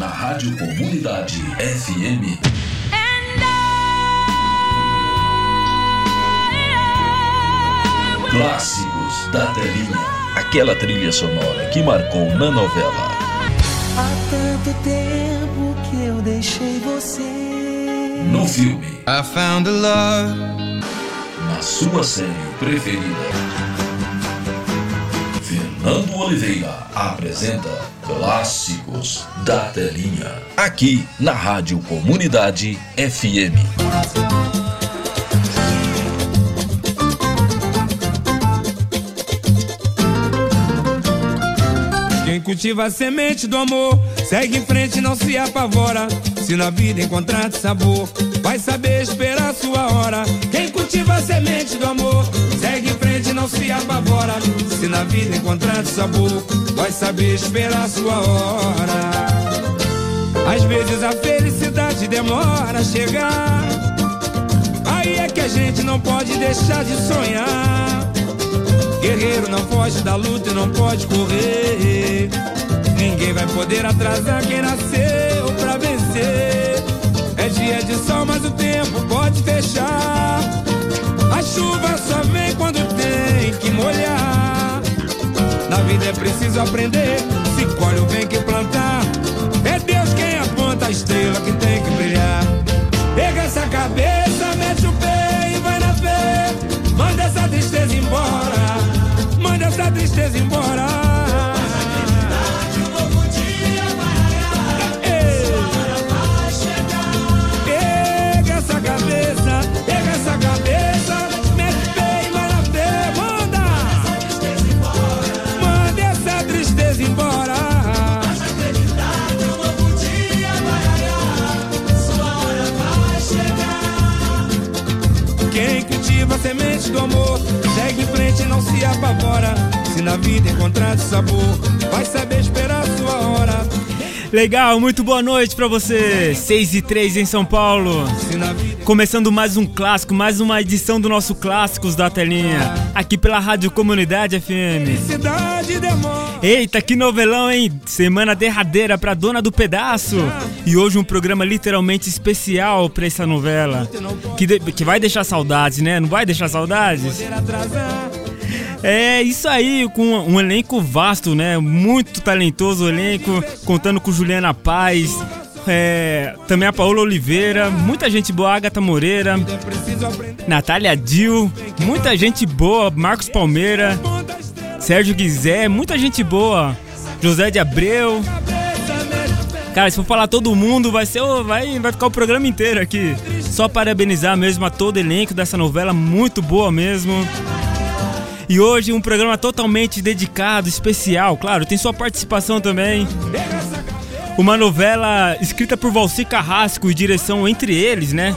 na Rádio Comunidade FM. Clássicos da telinha. Aquela trilha sonora que marcou na novela. Há tanto tempo que eu deixei você. No filme. I found a love. Na sua série preferida. Fernando Oliveira apresenta Clássicos da Telinha. Aqui na Rádio Comunidade FM. Quem cultiva a semente do amor, segue em frente, não se apavora. Se na vida encontrar sabor, vai saber esperar sua hora. Quem cultiva a semente do amor, segue se apavora. Se na vida encontrar sabor, vai saber esperar sua hora. Às vezes a felicidade demora a chegar. Aí é que a gente não pode deixar de sonhar. Guerreiro não foge da luta e não pode correr. Ninguém vai poder atrasar quem nasceu pra vencer. É dia de sol, mas o tempo pode fechar. É preciso aprender. Se colhe o bem que plantar. É Deus quem aponta a estrela que tem que brilhar. Pega essa cabeça, mete o pé e vai na fé. Manda essa tristeza embora. Manda essa tristeza embora. Do amor Segue em frente não se apavora Se na vida encontrar sabor Vai saber esperar a sua hora Legal, muito boa noite pra você. 6 e 3 em São Paulo. Se na vida Começando mais um clássico, mais uma edição do nosso Clássicos da Telinha. Aqui pela Rádio Comunidade FM. Eita, que novelão, hein? Semana derradeira pra Dona do Pedaço. E hoje um programa literalmente especial pra essa novela. Que, de- que vai deixar saudades, né? Não vai deixar saudades? É isso aí, com um elenco vasto, né? Muito talentoso o elenco, contando com Juliana Paz, é, também a Paola Oliveira, muita gente boa, Agatha Moreira, Natália Dil, muita gente boa, Marcos Palmeira, Sérgio Guizé, muita gente boa, José de Abreu. Cara, se for falar todo mundo, vai ser vai, vai ficar o programa inteiro aqui. Só parabenizar mesmo a todo elenco dessa novela, muito boa mesmo. E hoje um programa totalmente dedicado, especial, claro, tem sua participação também. Uma novela escrita por Valci Carrasco e direção entre eles, né?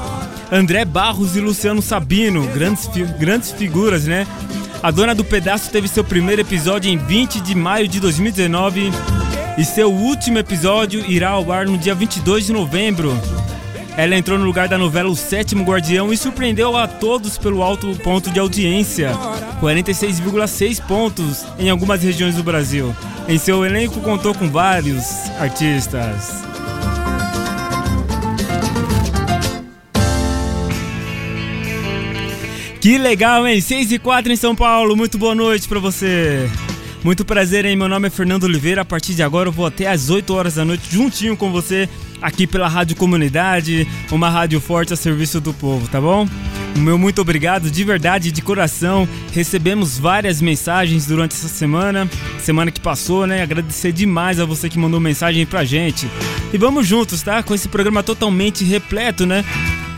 André Barros e Luciano Sabino, grandes, fi- grandes figuras, né? A Dona do Pedaço teve seu primeiro episódio em 20 de maio de 2019 e seu último episódio irá ao ar no dia 22 de novembro. Ela entrou no lugar da novela O Sétimo Guardião e surpreendeu a todos pelo alto ponto de audiência, 46,6 pontos em algumas regiões do Brasil. Em seu elenco contou com vários artistas. Que legal, hein? 6 e 4 em São Paulo. Muito boa noite pra você. Muito prazer, hein? Meu nome é Fernando Oliveira. A partir de agora eu vou até às 8 horas da noite juntinho com você aqui pela Rádio Comunidade, uma rádio forte a serviço do povo, tá bom? Meu muito obrigado, de verdade, de coração. Recebemos várias mensagens durante essa semana, semana que passou, né? Agradecer demais a você que mandou mensagem pra gente. E vamos juntos, tá? Com esse programa totalmente repleto, né?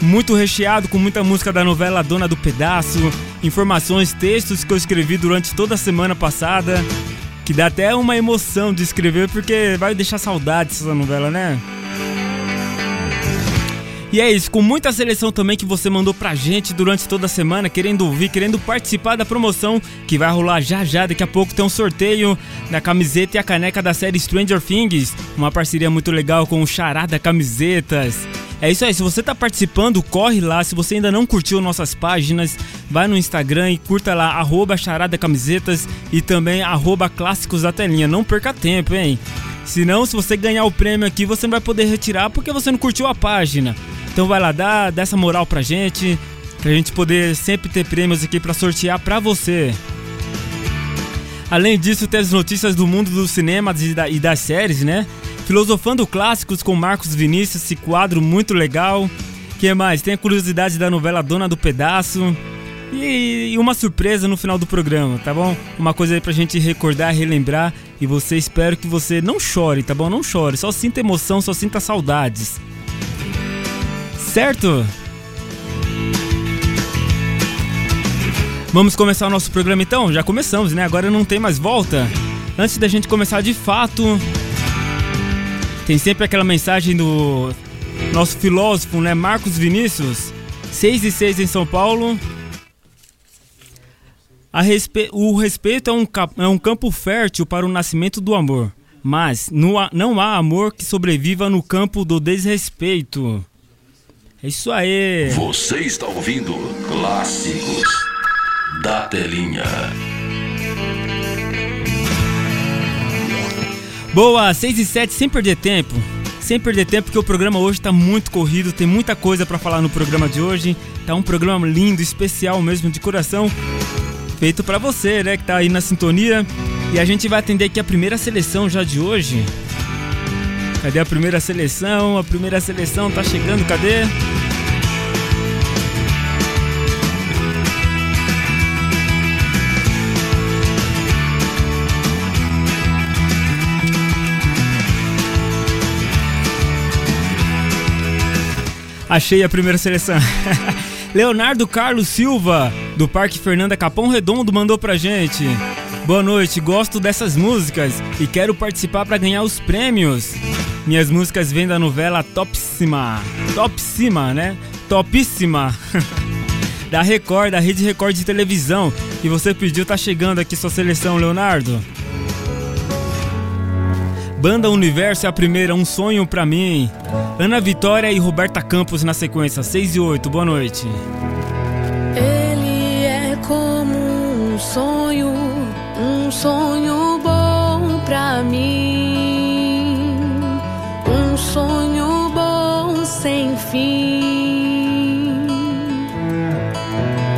Muito recheado com muita música da novela Dona do Pedaço, informações, textos que eu escrevi durante toda a semana passada, que dá até uma emoção de escrever porque vai deixar saudade essa novela, né? E é isso, com muita seleção também que você mandou pra gente durante toda a semana, querendo ouvir, querendo participar da promoção que vai rolar já já. Daqui a pouco tem um sorteio da camiseta e a caneca da série Stranger Things, uma parceria muito legal com o Charada Camisetas. É isso aí, se você tá participando, corre lá. Se você ainda não curtiu nossas páginas, vai no Instagram e curta lá, arroba Charada Camisetas e também arroba Clássicos da Telinha. Não perca tempo, hein? Senão, se você ganhar o prêmio aqui, você não vai poder retirar porque você não curtiu a página. Então vai lá, dá, dá essa moral pra gente, pra gente poder sempre ter prêmios aqui pra sortear pra você. Além disso, tem as notícias do mundo do cinema e das séries, né? Filosofando Clássicos com Marcos Vinícius, esse quadro muito legal. que mais? Tem a curiosidade da novela Dona do Pedaço. E, e, uma surpresa no final do programa, tá bom? Uma coisa aí pra gente recordar, relembrar. E você espero que você não chore, tá bom? Não chore, só sinta emoção, só sinta saudades. Certo? Vamos começar o nosso programa então? Já começamos, né? Agora não tem mais volta. Antes da gente começar de fato, tem sempre aquela mensagem do nosso filósofo, né? Marcos Vinícius. 6 e 6 em São Paulo, Respe... O respeito é um, é um campo fértil para o nascimento do amor, mas não há, não há amor que sobreviva no campo do desrespeito. É isso aí. Você está ouvindo Clássicos da Telinha. Boa, 6 e 7, sem perder tempo. Sem perder tempo, porque o programa hoje está muito corrido, tem muita coisa para falar no programa de hoje. Tá um programa lindo, especial mesmo, de coração feito para você, né, que tá aí na sintonia. E a gente vai atender aqui a primeira seleção já de hoje. Cadê a primeira seleção? A primeira seleção tá chegando, cadê? Achei a primeira seleção. Leonardo Carlos Silva, do Parque Fernanda Capão Redondo, mandou pra gente. Boa noite, gosto dessas músicas e quero participar para ganhar os prêmios. Minhas músicas vêm da novela Topíssima. Topíssima, né? Topíssima. da Record, da Rede Record de televisão. E você pediu, tá chegando aqui sua seleção, Leonardo. Banda Universo é a primeira, um sonho pra mim. Ana Vitória e Roberta Campos na sequência, 6 e 8, boa noite. Sonho bom pra mim. Um sonho bom sem fim.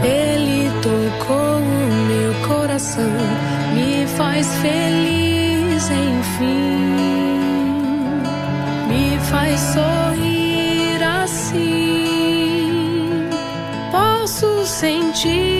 Ele tocou o meu coração, me faz feliz, enfim faz sorrir assim. Posso sentir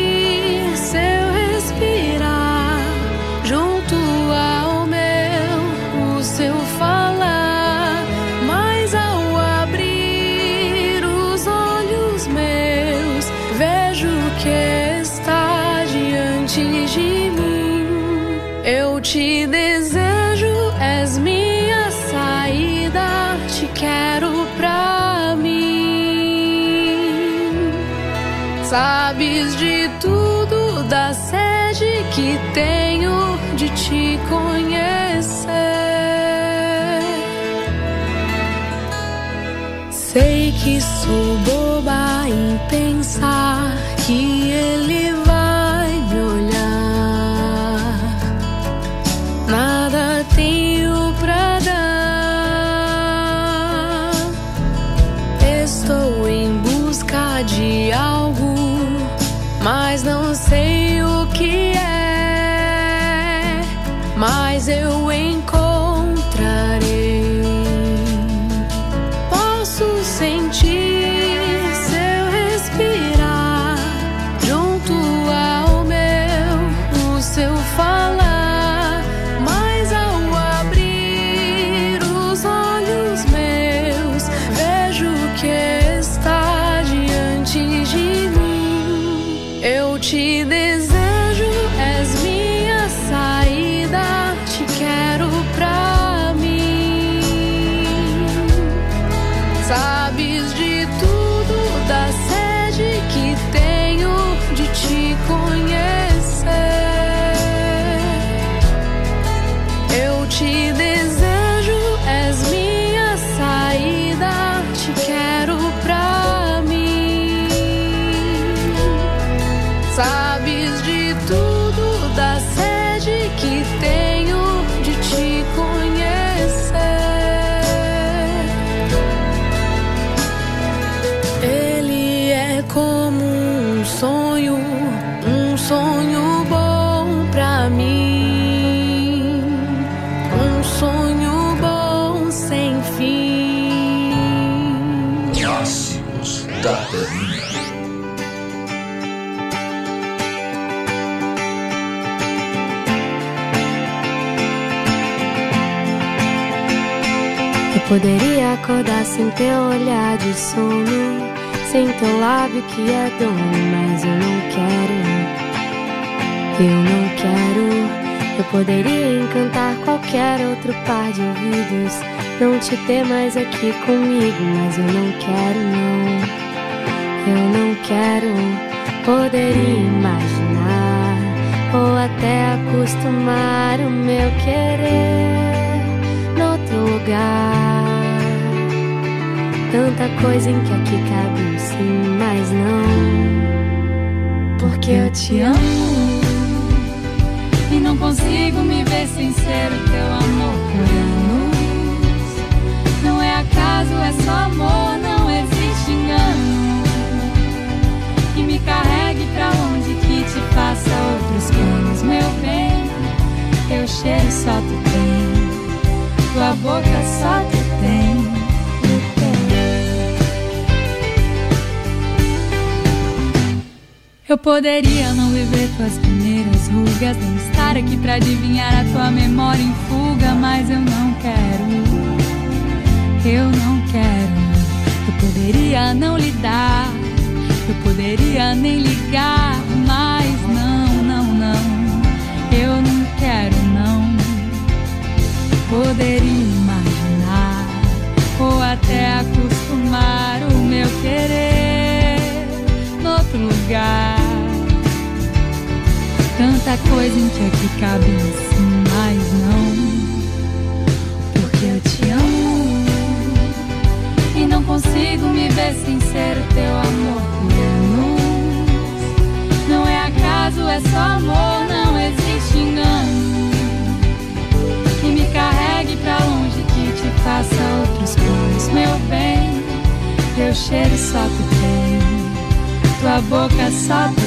acordar sem teu olhar de sono, sem teu lábio que é dono, mas eu não quero. Eu não quero. Eu poderia encantar qualquer outro par de ouvidos, não te ter mais aqui comigo, mas eu não quero, não. Eu não quero. Poderia imaginar ou até acostumar o meu querer noutro lugar. Tanta coisa em que aqui cabe um sim, mas não. Porque eu te amo. E não consigo me ver sem ser o teu amor por anos. Não é acaso, é só amor, não existe engano. Que me carregue pra onde que te faça outros planos, meu bem. Teu cheiro só tu tem, tua boca só tu tem. Eu poderia não viver tuas primeiras rugas, não estar aqui pra adivinhar a tua memória em fuga, mas eu não quero. Eu não quero. Eu poderia não lidar, eu poderia nem ligar, mas não, não, não. Eu não quero, não. Poderia imaginar ou até acostumar o meu querer noutro lugar. Tanta coisa em que aqui cabe sim, mas não. Porque eu te amo e não consigo me ver sem ser o teu amor por anos. Não é acaso, é só amor, não existe engano. Que me carregue pra longe, que te faça outros planos, meu bem. Teu cheiro só tu tem, tua boca só tu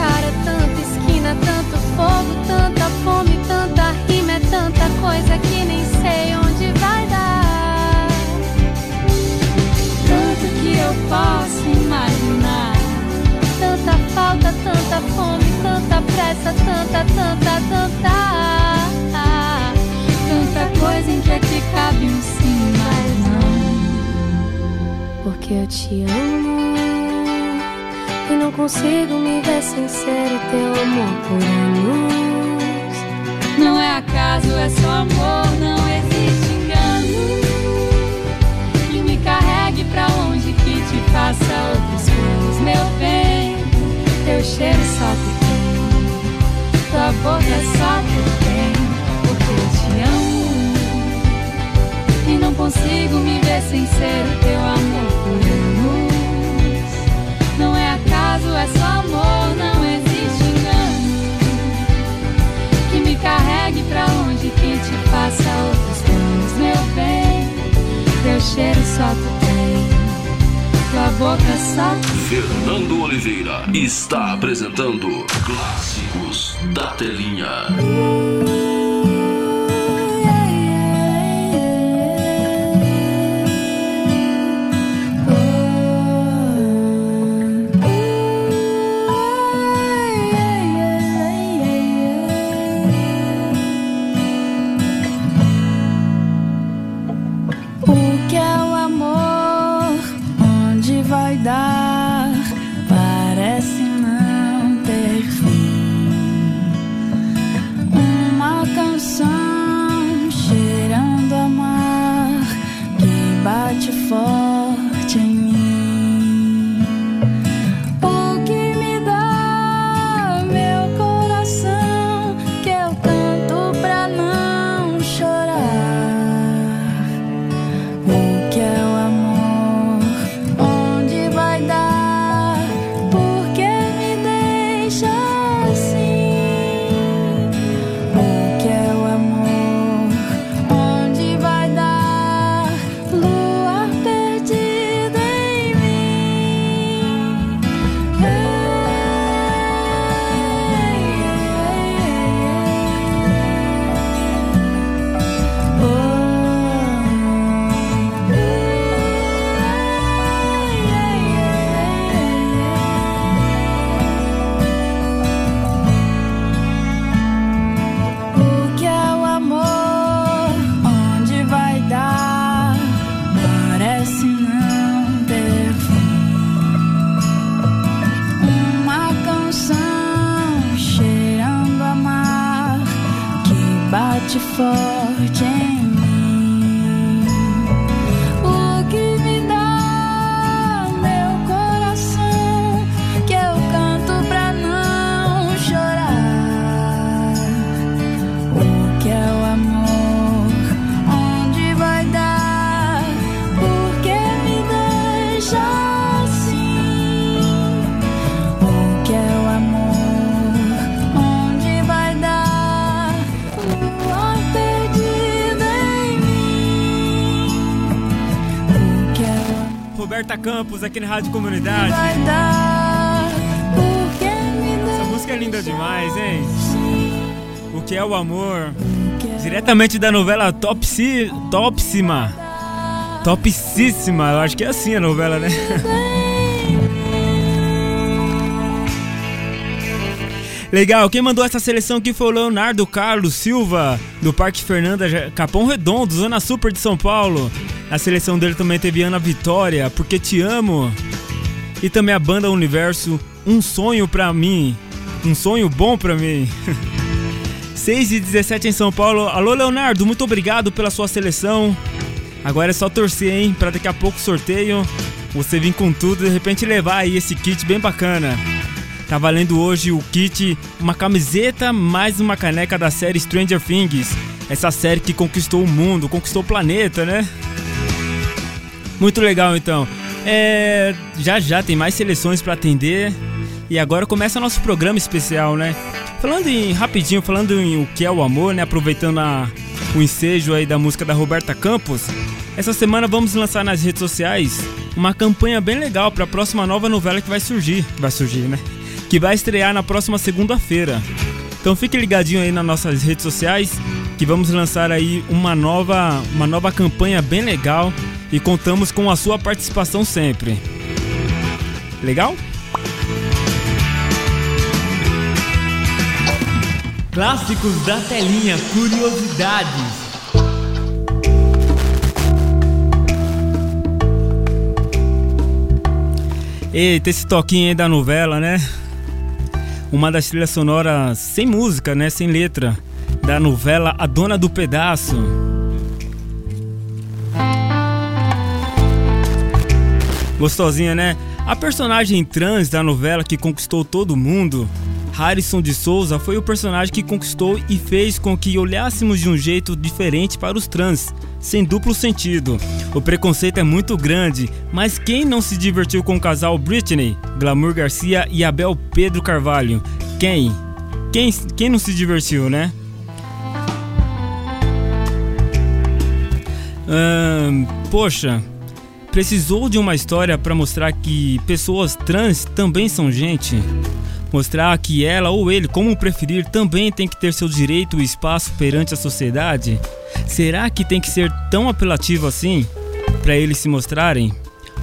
cara, tanta esquina, tanto fogo, tanta fome, tanta rima, é tanta coisa que nem sei onde vai dar. Tanto que eu posso imaginar. Tanta falta, tanta fome, tanta pressa, tanta, tanta, tanta. Tanta coisa em que aqui cabe um sim, mas não. Porque eu te amo e não consigo me ver sem ser o teu amor por anos. Não é acaso, é só amor, não existe engano. Que me carregue pra onde que te faça outros planos, meu bem. Teu cheiro só tu tem, tua boca só tu tem. Porque eu te amo e não consigo me ver sem ser o teu amor acaso, é só amor, não existe engano. Que me carregue pra onde que te faça outros planos, meu bem. Teu cheiro só tu tem, tua boca só tu Fernando Oliveira está apresentando Clássicos da Telinha. Campos aqui na Rádio Comunidade. Essa música é linda demais, hein? O que é o amor? Diretamente da novela Topsi, Topsima. Topsíssima, eu acho que é assim a novela, né? Legal, quem mandou essa seleção aqui foi o Leonardo Carlos Silva, do Parque Fernanda Capão Redondo, Zona Super de São Paulo. A seleção dele também teve Ana Vitória, Porque Te Amo. E também a banda Universo, Um Sonho Pra Mim. Um sonho bom pra mim. 6 e 17 em São Paulo. Alô, Leonardo, muito obrigado pela sua seleção. Agora é só torcer, hein? Pra daqui a pouco sorteio. Você vir com tudo e de repente levar aí esse kit bem bacana. Tá valendo hoje o kit, uma camiseta mais uma caneca da série Stranger Things. Essa série que conquistou o mundo, conquistou o planeta, né? Muito legal então. É, já já tem mais seleções para atender. E agora começa nosso programa especial, né? Falando em rapidinho, falando em o que é o amor, né? Aproveitando a, o ensejo aí da música da Roberta Campos. Essa semana vamos lançar nas redes sociais uma campanha bem legal para a próxima nova novela que vai surgir, vai surgir, né? que vai estrear na próxima segunda-feira. Então fique ligadinho aí nas nossas redes sociais que vamos lançar aí uma nova, uma nova campanha bem legal e contamos com a sua participação sempre. Legal? Clássicos da telinha, curiosidades. Eita, esse toquinho aí da novela, né? uma das trilhas sonoras sem música, né, sem letra, da novela A Dona do Pedaço. Gostosinha, né? A personagem trans da novela que conquistou todo mundo, Harrison de Souza, foi o personagem que conquistou e fez com que olhássemos de um jeito diferente para os trans sem duplo sentido. O preconceito é muito grande, mas quem não se divertiu com o casal Britney, Glamour Garcia e Abel Pedro Carvalho? Quem? Quem, quem não se divertiu, né? Hum, poxa, precisou de uma história para mostrar que pessoas trans também são gente? Mostrar que ela ou ele, como preferir, também tem que ter seu direito e espaço perante a sociedade? Será que tem que ser tão apelativo assim para eles se mostrarem?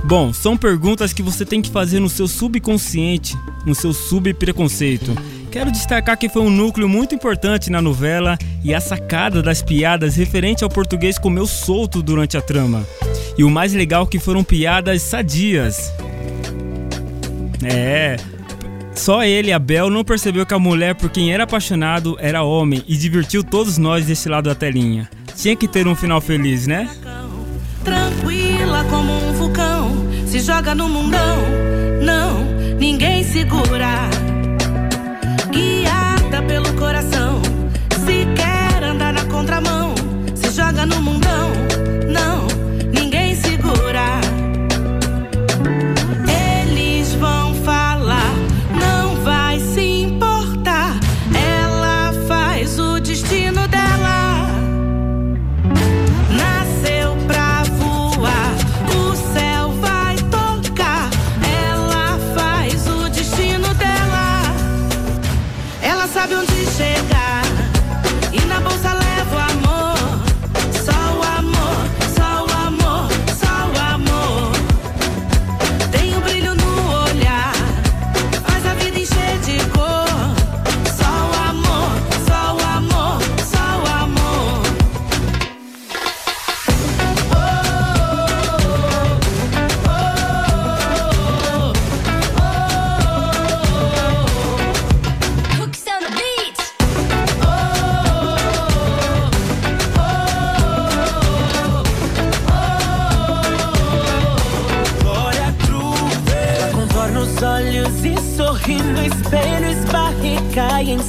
Bom, são perguntas que você tem que fazer no seu subconsciente, no seu subpreconceito. Quero destacar que foi um núcleo muito importante na novela e a sacada das piadas referente ao português comeu solto durante a trama. E o mais legal que foram piadas sadias. É, só ele, Abel, não percebeu que a mulher por quem era apaixonado era homem e divertiu todos nós desse lado da telinha. Tinha que ter um final feliz, né? Tranquila como um vulcão, se joga no mundão. Não, ninguém segura.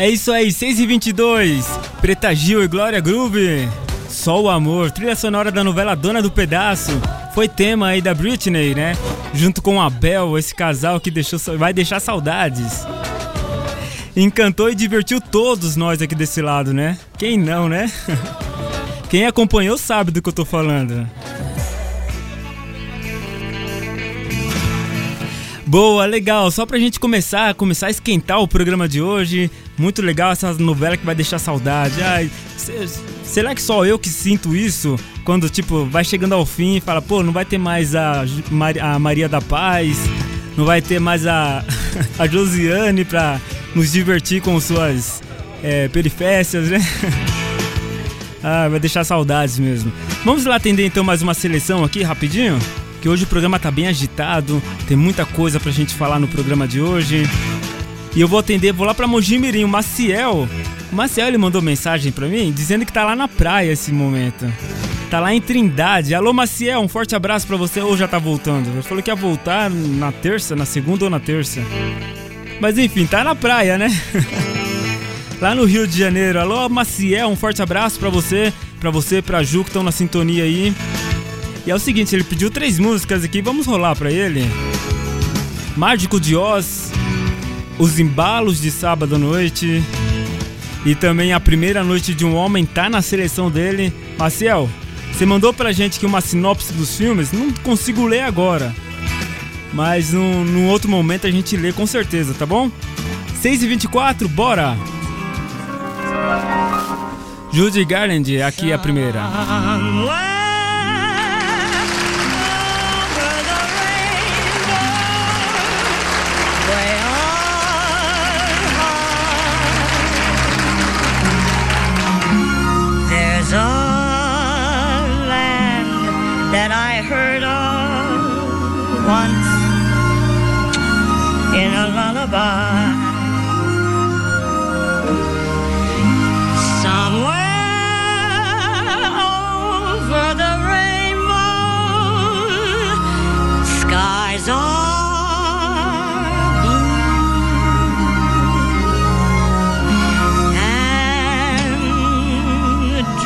É isso aí, 6 e 22 Preta Gil e Glória Groove. Só o amor, trilha sonora da novela Dona do Pedaço. Foi tema aí da Britney, né? Junto com a Bel, esse casal que deixou, vai deixar saudades. Encantou e divertiu todos nós aqui desse lado, né? Quem não, né? Quem acompanhou sabe do que eu tô falando. Boa, legal. Só pra gente começar, começar a esquentar o programa de hoje. Muito legal essa novela que vai deixar saudade. Ai, será que só eu que sinto isso? Quando, tipo, vai chegando ao fim e fala, pô, não vai ter mais a, a Maria da Paz, não vai ter mais a, a Josiane pra nos divertir com suas é, perifécias, né? ah, vai deixar saudades mesmo. Vamos lá atender então mais uma seleção aqui rapidinho? Que hoje o programa tá bem agitado, tem muita coisa pra gente falar no programa de hoje. E eu vou atender, vou lá pra Mojimirim, o Maciel. O Maciel ele mandou mensagem pra mim dizendo que tá lá na praia esse momento. Tá lá em Trindade. Alô Maciel, um forte abraço pra você ou já tá voltando? Ele falou que ia voltar na terça, na segunda ou na terça. Mas enfim, tá na praia, né? lá no Rio de Janeiro. Alô Maciel, um forte abraço pra você, pra você, pra Ju que estão na sintonia aí. É o seguinte, ele pediu três músicas aqui, vamos rolar para ele. Mágico de Oz, Os Embalos de Sábado à Noite e também A Primeira Noite de um Homem tá na seleção dele. Marcel, você mandou pra gente aqui uma sinopse dos filmes, não consigo ler agora. Mas num, num outro momento a gente lê com certeza, tá bom? 6h24, bora! Judy Garland, aqui é a primeira. Lullaby. Somewhere over the rainbow, skies are blue, and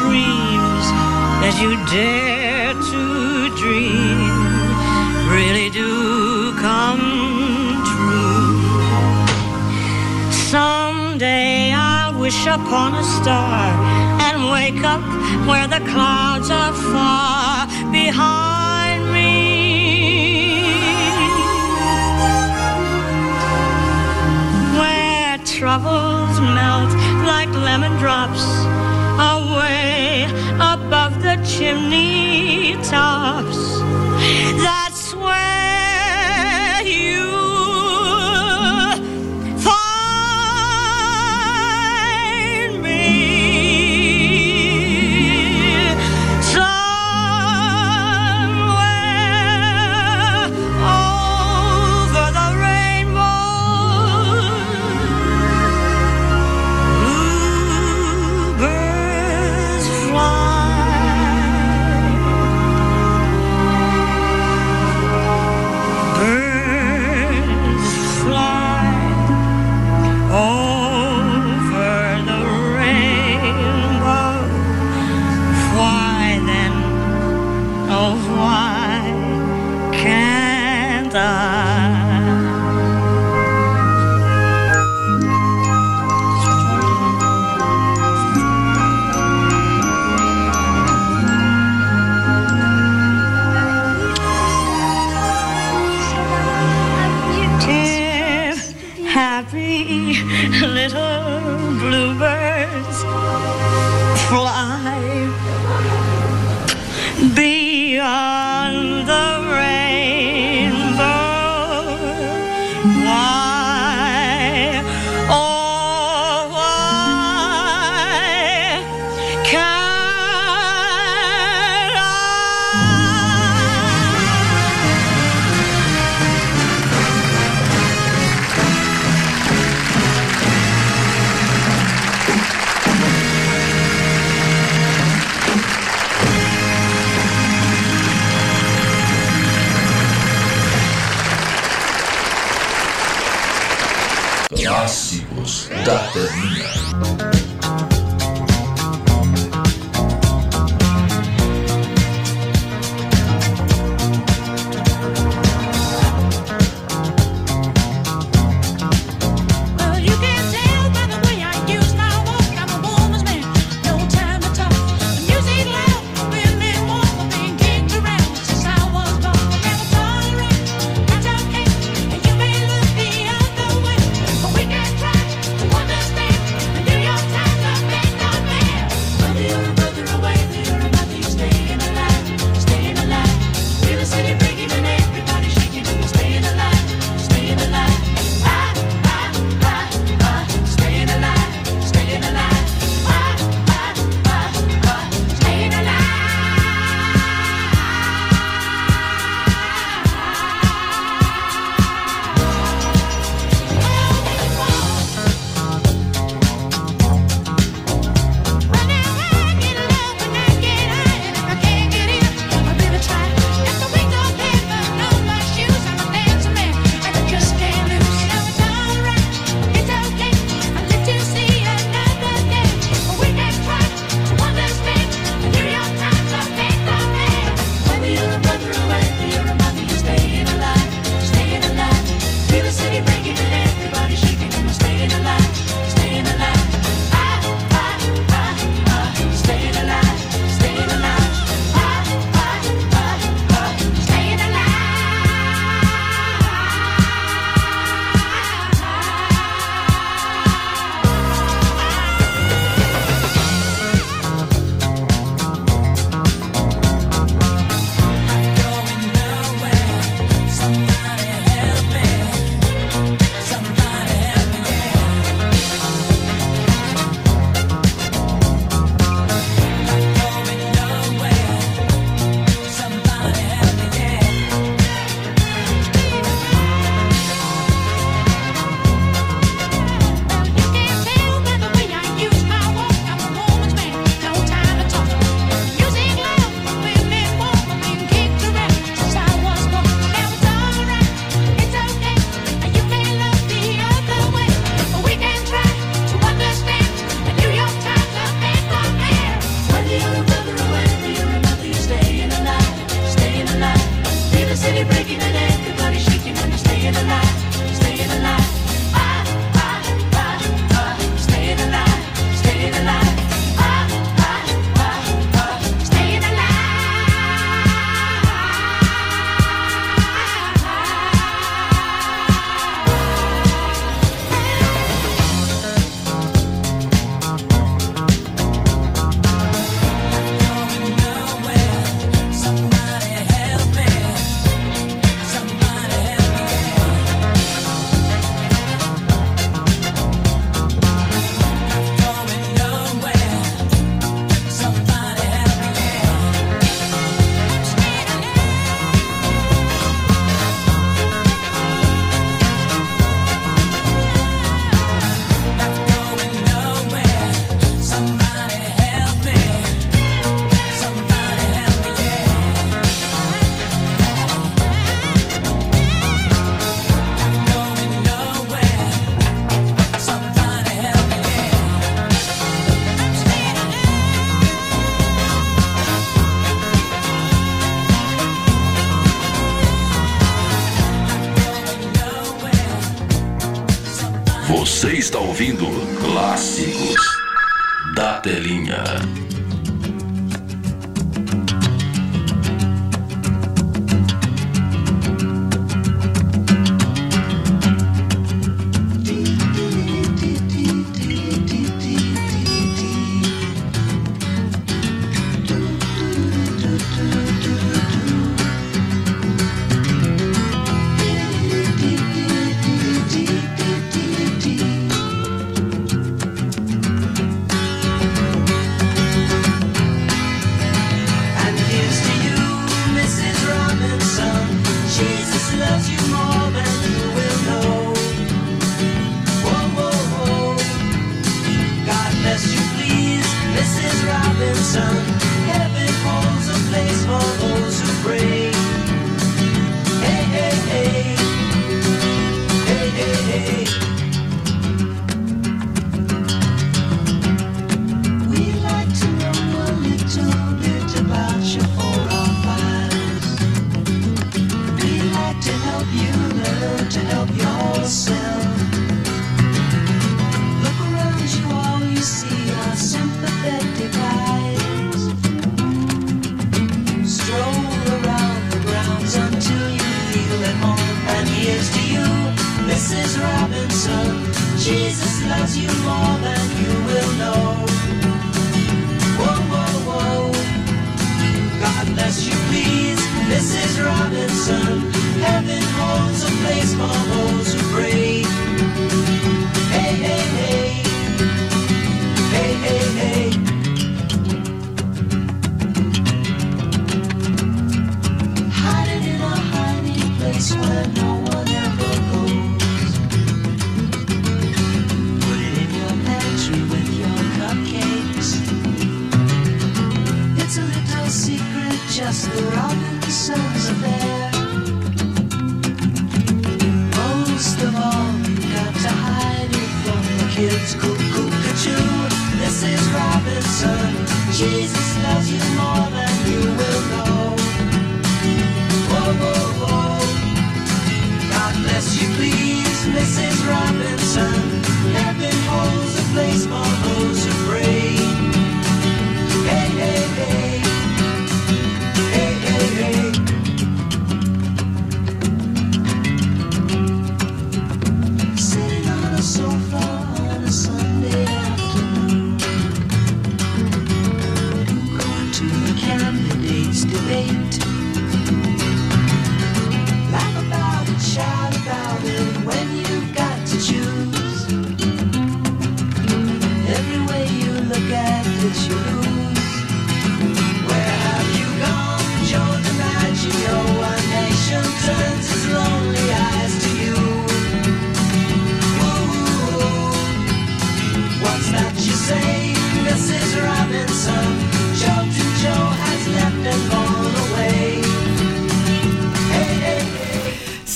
dreams that you dare wish upon a star and wake up where the clouds are far behind me. Where troubles melt like lemon drops away above the chimney tops. That's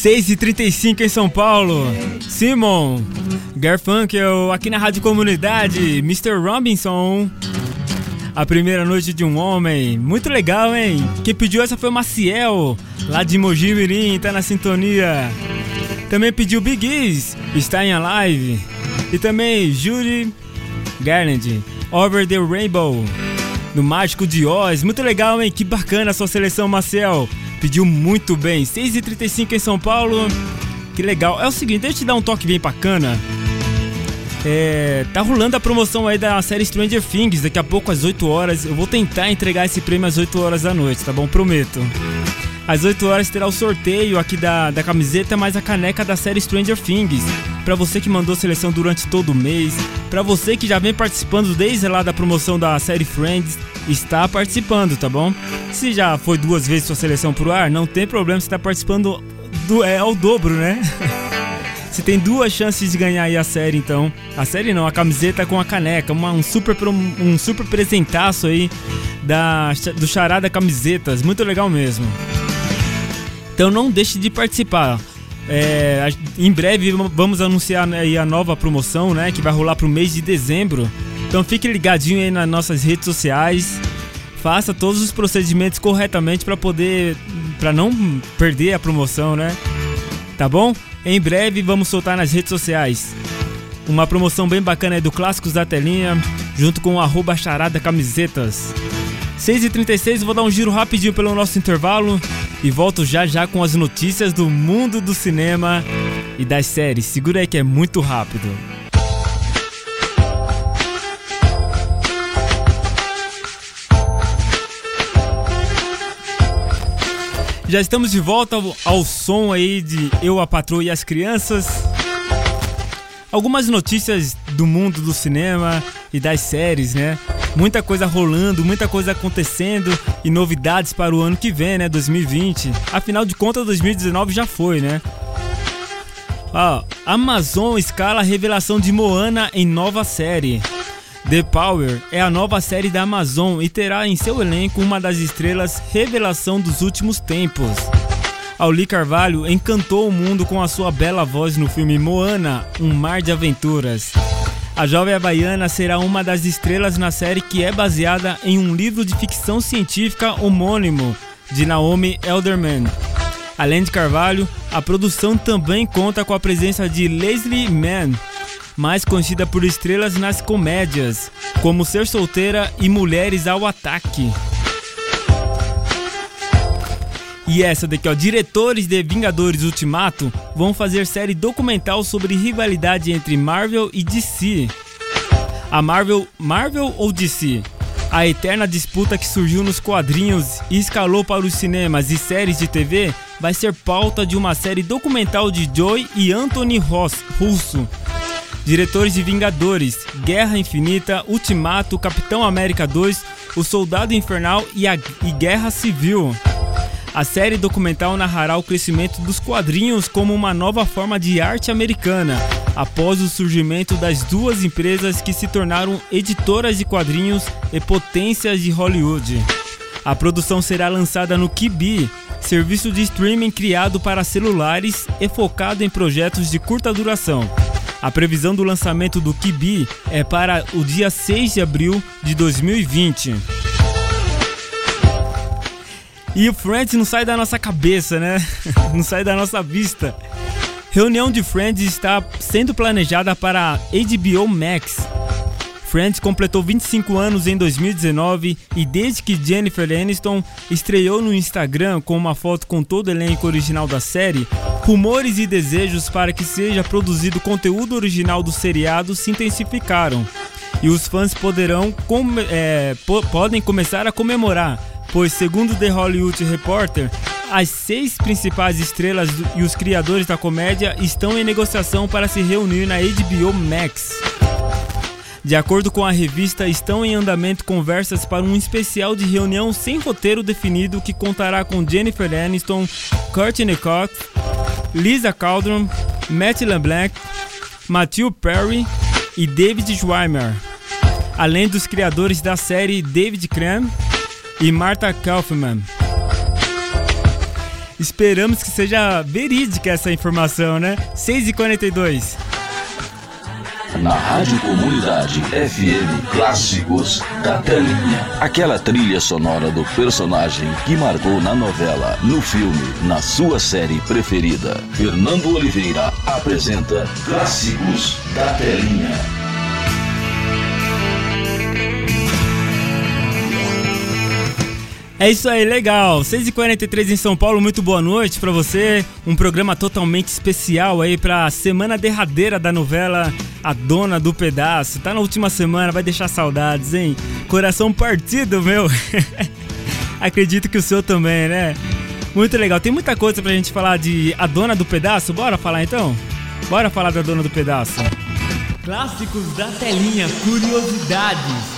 6h35 em São Paulo. Simon, Garfunkel, aqui na Rádio Comunidade, Mr. Robinson. A primeira noite de um homem. Muito legal, hein? Quem pediu essa foi o Maciel, lá de Mogi Mirim, tá na sintonia. Também pediu Big Ease, está em live. E também Judy Garland, Over the Rainbow, no Mágico de Oz. Muito legal, hein? Que bacana a sua seleção, Maciel. Pediu muito bem. 6h35 em São Paulo. Que legal. É o seguinte, deixa eu te dar um toque bem bacana. É, tá rolando a promoção aí da série Stranger Things, daqui a pouco às 8 horas. Eu vou tentar entregar esse prêmio às 8 horas da noite, tá bom? Prometo. Às 8 horas terá o sorteio aqui da, da camiseta mais a caneca da série Stranger Things. Pra você que mandou seleção durante todo o mês, pra você que já vem participando desde lá da promoção da série Friends, está participando, tá bom? Se já foi duas vezes sua seleção pro ar, não tem problema, você tá participando do, é, ao dobro, né? Você tem duas chances de ganhar aí a série, então. A série não, a camiseta com a caneca, uma, um, super, um super presentaço aí da, do Charada Camisetas, muito legal mesmo. Então não deixe de participar. É, em breve vamos anunciar né, aí a nova promoção, né, que vai rolar pro mês de dezembro. Então fique ligadinho aí nas nossas redes sociais. Faça todos os procedimentos corretamente para poder, para não perder a promoção, né? Tá bom? Em breve vamos soltar nas redes sociais. Uma promoção bem bacana aí do Clássicos da Telinha, junto com o arroba charada camisetas. 6h36, vou dar um giro rapidinho pelo nosso intervalo e volto já já com as notícias do mundo do cinema e das séries. Segura aí que é muito rápido. Já estamos de volta ao, som aí de Eu, a Patroa e as Crianças. Algumas notícias do mundo do cinema e das séries, né? Muita coisa rolando, muita coisa acontecendo e novidades para o ano que vem, né? 2020. Afinal de contas, 2019 já foi, né? Ó, Amazon escala a revelação de Moana em nova série. The Power é a nova série da Amazon e terá em seu elenco uma das estrelas revelação dos últimos tempos. Auli Carvalho encantou o mundo com a sua bela voz no filme Moana, Um Mar de Aventuras. A jovem havaiana será uma das estrelas na série que é baseada em um livro de ficção científica homônimo de Naomi Elderman. Além de Carvalho, a produção também conta com a presença de Leslie Mann, mais conhecida por estrelas nas comédias, como Ser Solteira e Mulheres ao Ataque. E essa daqui, ó, diretores de Vingadores Ultimato vão fazer série documental sobre rivalidade entre Marvel e DC. A Marvel, Marvel ou DC? A eterna disputa que surgiu nos quadrinhos e escalou para os cinemas e séries de TV vai ser pauta de uma série documental de Joy e Anthony Ross, Russo. Diretores de Vingadores, Guerra Infinita, Ultimato, Capitão América 2, O Soldado Infernal e, a, e Guerra Civil. A série documental narrará o crescimento dos quadrinhos como uma nova forma de arte americana, após o surgimento das duas empresas que se tornaram editoras de quadrinhos e potências de Hollywood. A produção será lançada no Kibi, serviço de streaming criado para celulares e focado em projetos de curta duração. A previsão do lançamento do Kibi é para o dia 6 de abril de 2020. E o Friends não sai da nossa cabeça, né? Não sai da nossa vista. Reunião de Friends está sendo planejada para HBO Max. Friends completou 25 anos em 2019 e desde que Jennifer Aniston estreou no Instagram com uma foto com todo o elenco original da série, rumores e desejos para que seja produzido conteúdo original do seriado se intensificaram. E os fãs poderão é, po podem começar a comemorar, pois segundo The Hollywood Reporter, as seis principais estrelas e os criadores da comédia estão em negociação para se reunir na HBO Max. De acordo com a revista, estão em andamento conversas para um especial de reunião sem roteiro definido que contará com Jennifer Aniston, Courtney Cox, Lisa Kudrow, Matt LeBlanc, Matthew Perry e David Schwimmer, além dos criadores da série David Crane e Martha Kaufman. Esperamos que seja verídica essa informação, né? 6h42. Na Rádio Comunidade FM Clássicos da Telinha. Aquela trilha sonora do personagem que marcou na novela, no filme, na sua série preferida. Fernando Oliveira apresenta Clássicos da Telinha. É isso aí, legal. 6h43 em São Paulo, muito boa noite para você. Um programa totalmente especial aí pra semana derradeira da novela A Dona do Pedaço. Tá na última semana, vai deixar saudades, hein? Coração partido, meu. Acredito que o seu também, né? Muito legal. Tem muita coisa pra gente falar de A Dona do Pedaço. Bora falar então? Bora falar da Dona do Pedaço. Clássicos da telinha, curiosidades.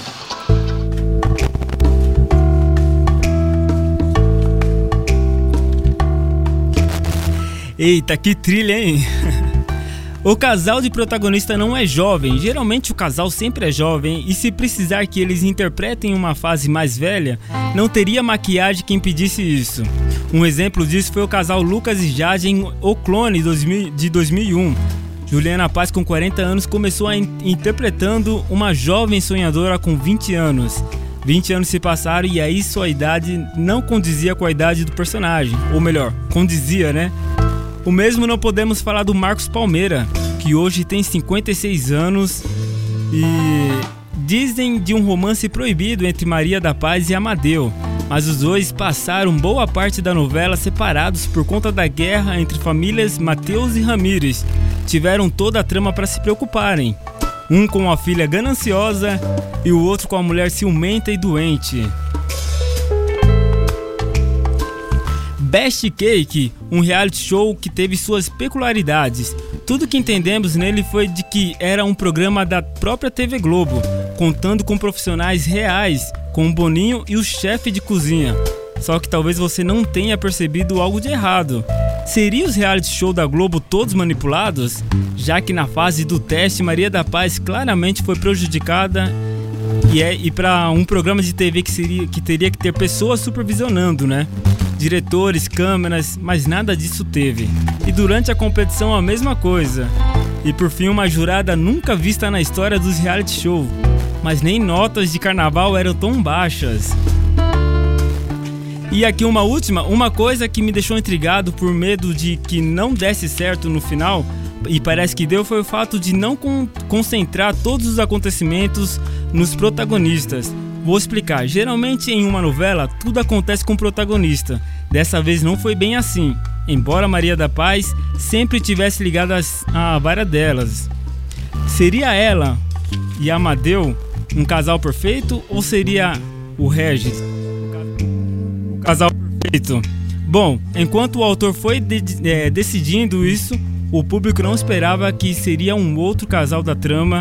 Eita, que trilha, hein? O casal de protagonista não é jovem, geralmente o casal sempre é jovem, e se precisar que eles interpretem uma fase mais velha, não teria maquiagem que impedisse isso. Um exemplo disso foi o casal Lucas e Jade em O Clone de 2001. Juliana Paz, com 40 anos, começou a in interpretando uma jovem sonhadora com 20 anos. 20 anos se passaram e aí sua idade não condizia com a idade do personagem, ou melhor, condizia, né? O mesmo não podemos falar do Marcos Palmeira, que hoje tem 56 anos e dizem de um romance proibido entre Maria da Paz e Amadeu. Mas os dois passaram boa parte da novela separados por conta da guerra entre famílias Mateus e Ramírez. Tiveram toda a trama para se preocuparem. Um com a filha gananciosa e o outro com a mulher ciumenta e doente. Best Cake, um reality show que teve suas peculiaridades. Tudo que entendemos nele foi de que era um programa da própria TV Globo, contando com profissionais reais, como o Boninho e o chefe de cozinha. Só que talvez você não tenha percebido algo de errado. Seriam os reality show da Globo todos manipulados? Já que na fase do teste Maria da Paz claramente foi prejudicada e é e para um programa de TV que seria que teria que ter pessoas supervisionando, né? Diretores, câmeras, mas nada disso teve. E durante a competição a mesma coisa. E por fim uma jurada nunca vista na história dos reality show. Mas nem notas de carnaval eram tão baixas. E aqui uma última, uma coisa que me deixou intrigado por medo de que não desse certo no final, e parece que deu, foi o fato de não con concentrar todos os acontecimentos nos protagonistas. Vou explicar. Geralmente em uma novela tudo acontece com o protagonista. Dessa vez não foi bem assim, embora Maria da Paz sempre tivesse ligado a várias delas. Seria ela e Amadeu um casal perfeito ou seria o Regis o casal perfeito? Bom, enquanto o autor foi de, é, decidindo isso, o público não esperava que seria um outro casal da trama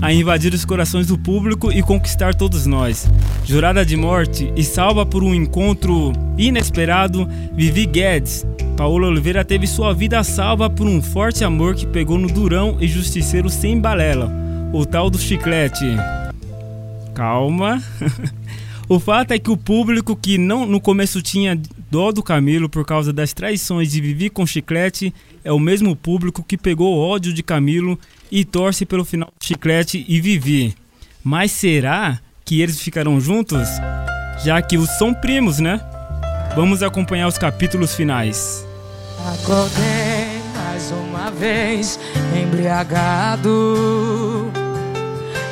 a invadir os corações do público e conquistar todos nós. Jurada de morte e salva por um encontro inesperado, Vivi Guedes. Paola Oliveira teve sua vida salva por um forte amor que pegou no durão e justiceiro sem balela, o tal do chiclete. Calma. o fato é que o público que não no começo tinha dó do Camilo por causa das traições de Vivi com chiclete é o mesmo público que pegou ódio de Camilo e torce pelo final do Chiclete e Vivi. Mas será que eles ficarão juntos? Já que os são primos, né? Vamos acompanhar os capítulos finais. Acordei mais uma vez embriagado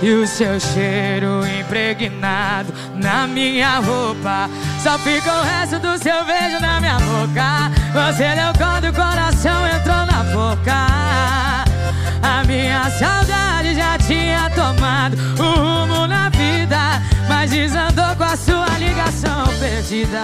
e o seu cheiro impregnado na minha roupa. Só fica o resto do seu beijo na minha boca. Você deu quando o coração entrou na boca. A minha saudade já tinha tomado um rumo na vida, mas desandou com a sua ligação perdida.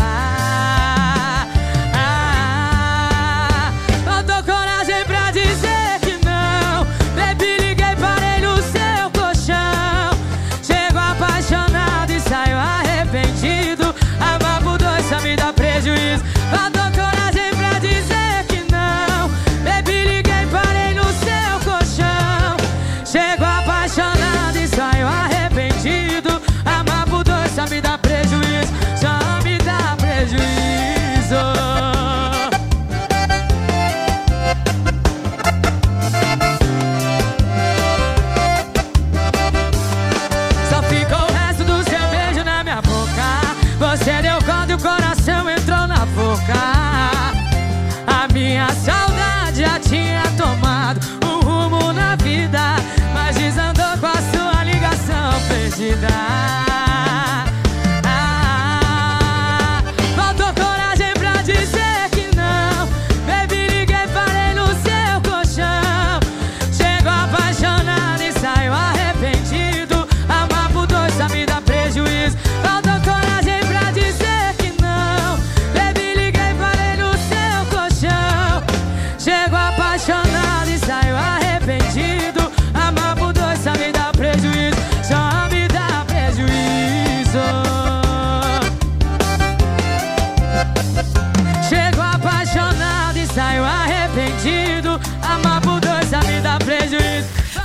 die.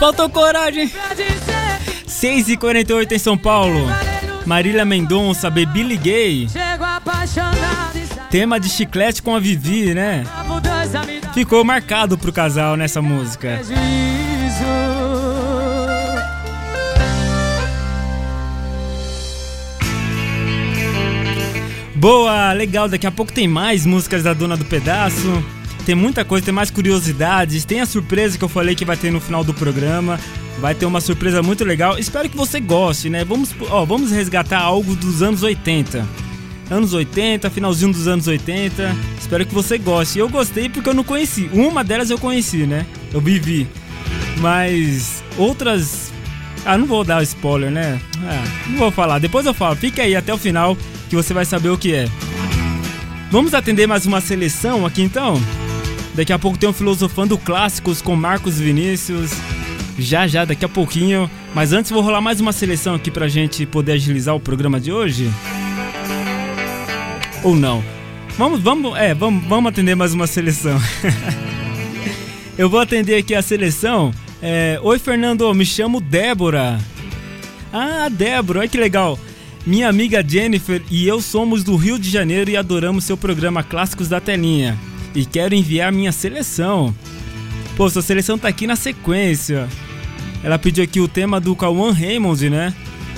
Faltou coragem. 6h48 em São Paulo. Marília Mendonça, Baby Liguei. Tema de chiclete com a Vivi, né? Ficou marcado pro casal nessa música. Boa, legal. Daqui a pouco tem mais músicas da Dona do Pedaço. Tem muita coisa, tem mais curiosidades, tem a surpresa que eu falei que vai ter no final do programa. Vai ter uma surpresa muito legal. Espero que você goste, né? Vamos, ó, vamos resgatar algo dos anos 80. Anos 80, finalzinho dos anos 80. Espero que você goste. Eu gostei porque eu não conheci. Uma delas eu conheci, né? Eu vivi. Mas outras. Ah, não vou dar spoiler, né? Ah, não vou falar. Depois eu falo. Fique aí até o final que você vai saber o que é. Vamos atender mais uma seleção aqui então? Daqui a pouco tem um Filosofando Clássicos com Marcos Vinícius. Já, já, daqui a pouquinho. Mas antes vou rolar mais uma seleção aqui pra gente poder agilizar o programa de hoje. Ou não? Vamos, vamos, é, vamos, vamos atender mais uma seleção. Eu vou atender aqui a seleção. É, Oi, Fernando, me chamo Débora. Ah, Débora, olha que legal. Minha amiga Jennifer e eu somos do Rio de Janeiro e adoramos seu programa Clássicos da Telinha e quero enviar minha seleção. Pô, sua seleção tá aqui na sequência. Ela pediu aqui o tema do Cauan Raymond, né?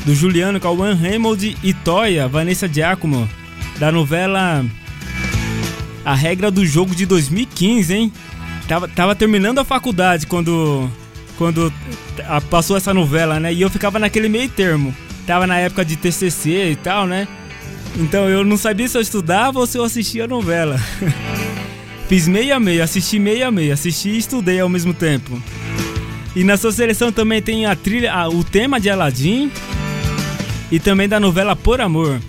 Do Juliano Cauan Raymond e Toya, Vanessa Giacomo, da novela A Regra do Jogo de 2015, hein? Tava, tava terminando a faculdade quando, quando passou essa novela, né? E eu ficava naquele meio termo. Tava na época de TCC e tal, né? Então eu não sabia se eu estudava ou se eu assistia a novela. Fiz meia meia, assisti meia meia, assisti e estudei ao mesmo tempo. E na sua seleção também tem a trilha, a, o tema de Aladdin e também da novela Por Amor.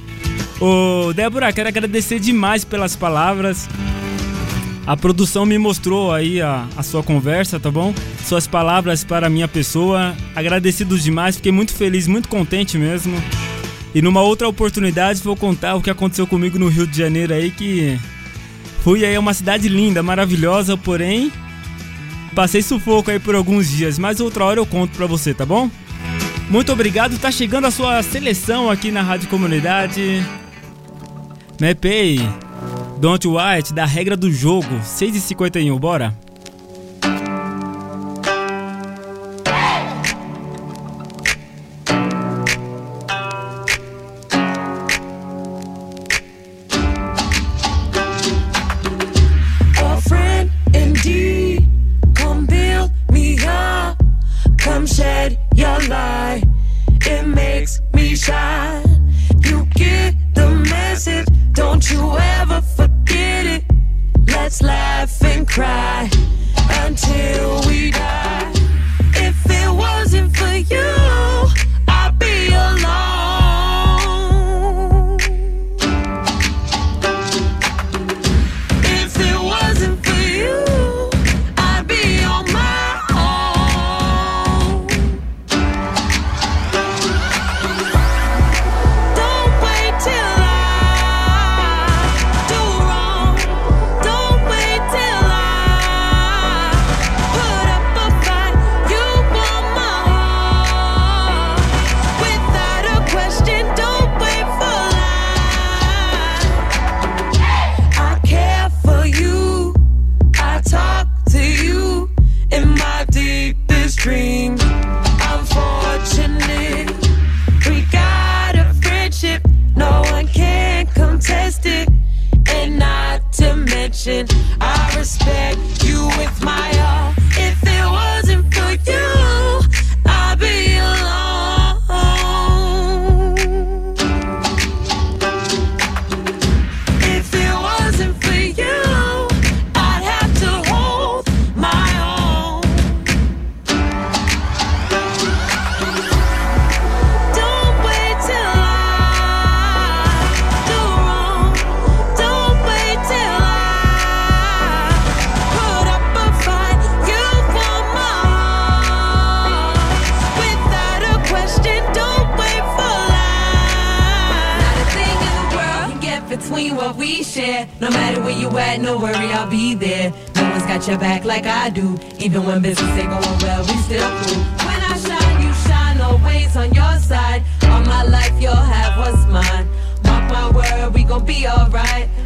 Ô, Débora, quero agradecer demais pelas palavras. A produção me mostrou aí a, a sua conversa, tá bom? Suas palavras para a minha pessoa. Agradecido demais, fiquei muito feliz, muito contente mesmo. E numa outra oportunidade vou contar o que aconteceu comigo no Rio de Janeiro aí que Huia é uma cidade linda, maravilhosa, porém passei sufoco aí por alguns dias, mas outra hora eu conto pra você, tá bom? Muito obrigado, tá chegando a sua seleção aqui na Rádio Comunidade. Né, Mepei, Don't White, da regra do jogo, 6h51, bora?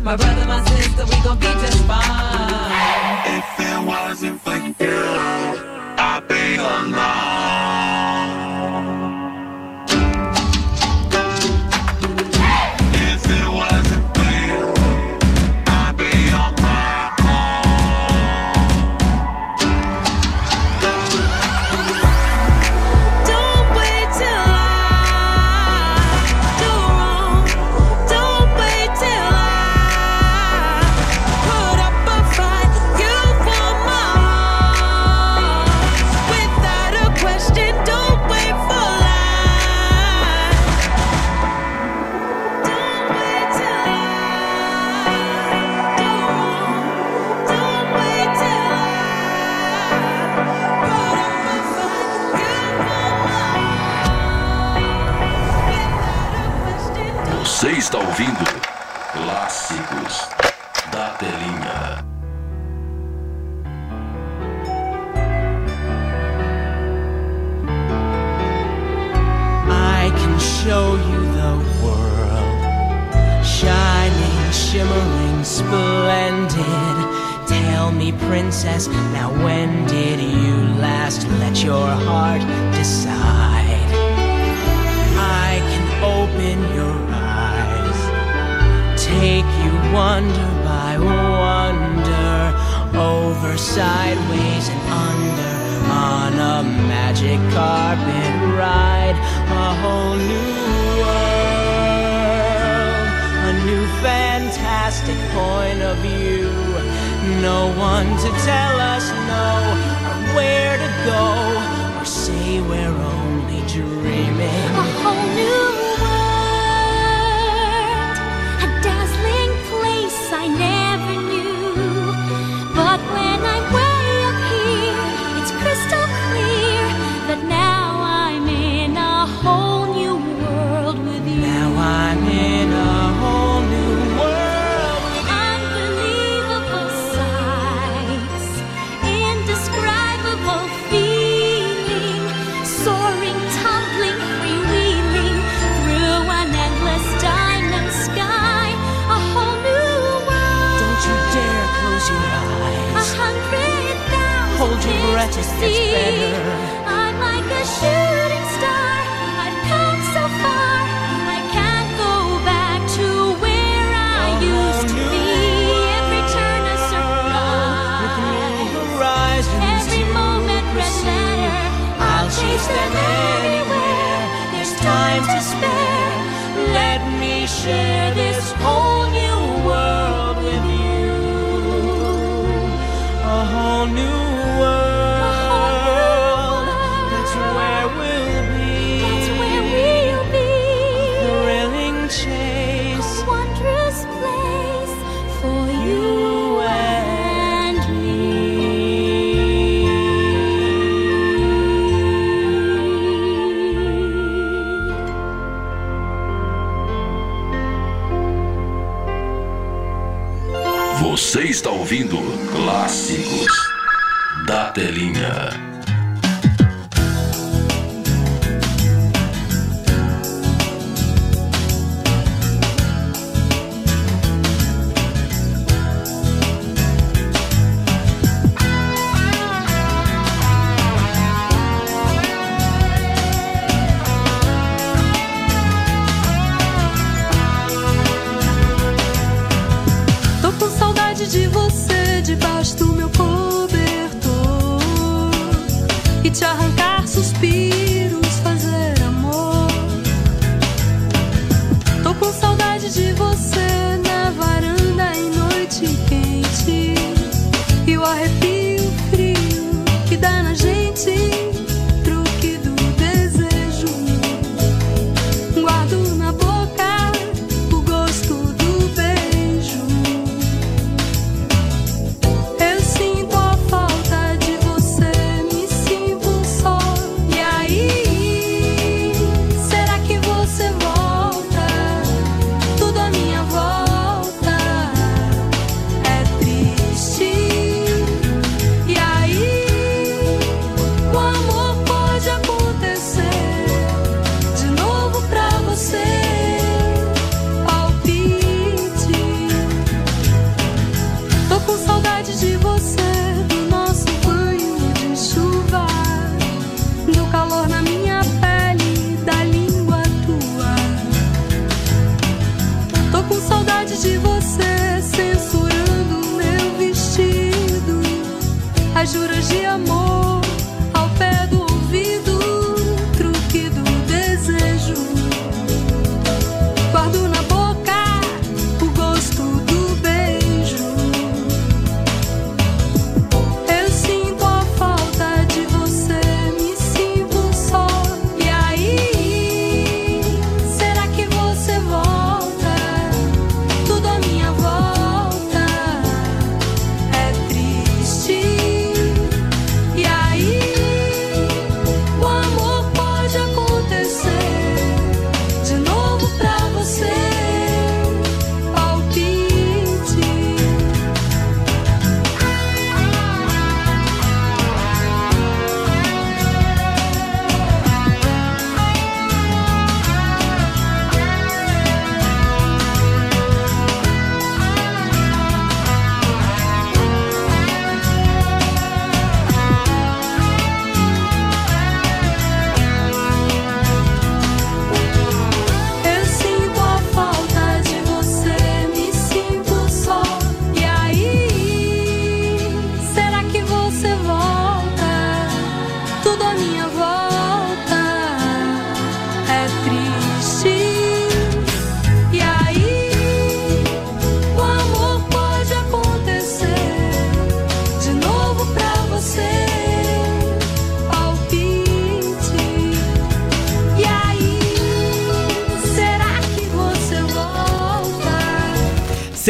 My brother, my sister, we gon' be just fine. If it wasn't for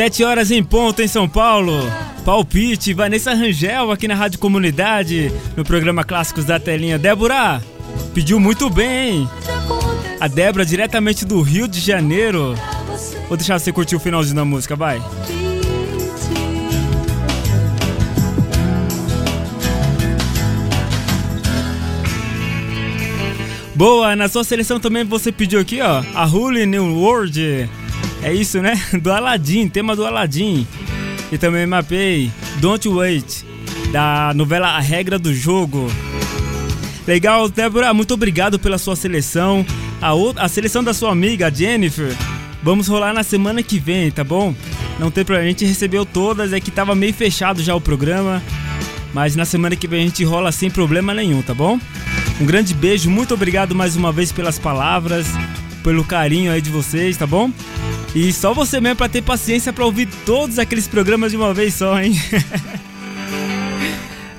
Sete horas em ponto em São Paulo. Palpite, Vanessa Rangel aqui na Rádio Comunidade, no programa Clássicos da Telinha. Débora, pediu muito bem? A Débora, diretamente do Rio de Janeiro. Vou deixar você curtir o finalzinho da música, vai. Boa, na sua seleção também você pediu aqui, ó, a Holy New World. É isso, né? Do Aladdin, tema do Aladdin. E também mapei Don't Wait, da novela A Regra do Jogo. Legal, Débora, muito obrigado pela sua seleção. A, o- a seleção da sua amiga, Jennifer, vamos rolar na semana que vem, tá bom? Não tem problema, a gente recebeu todas, é que tava meio fechado já o programa. Mas na semana que vem a gente rola sem problema nenhum, tá bom? Um grande beijo, muito obrigado mais uma vez pelas palavras, pelo carinho aí de vocês, tá bom? E só você mesmo pra ter paciência pra ouvir todos aqueles programas de uma vez só, hein?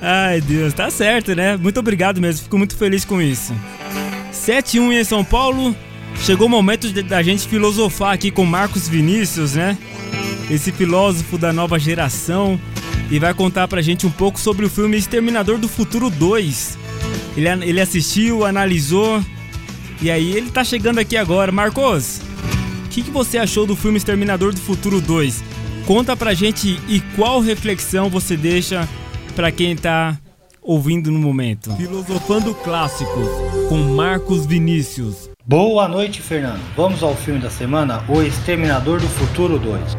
Ai, Deus, tá certo, né? Muito obrigado mesmo, fico muito feliz com isso. 7-1 em São Paulo. Chegou o momento da gente filosofar aqui com Marcos Vinícius, né? Esse filósofo da nova geração. E vai contar pra gente um pouco sobre o filme Exterminador do Futuro 2. Ele, ele assistiu, analisou. E aí ele tá chegando aqui agora. Marcos, que, que você achou do filme Exterminador do Futuro 2? Conta pra gente e qual reflexão você deixa pra quem tá ouvindo no momento. Filosofando Clássicos, com Marcos Vinícius. Boa noite, Fernando. Vamos ao filme da semana, O Exterminador do Futuro 2.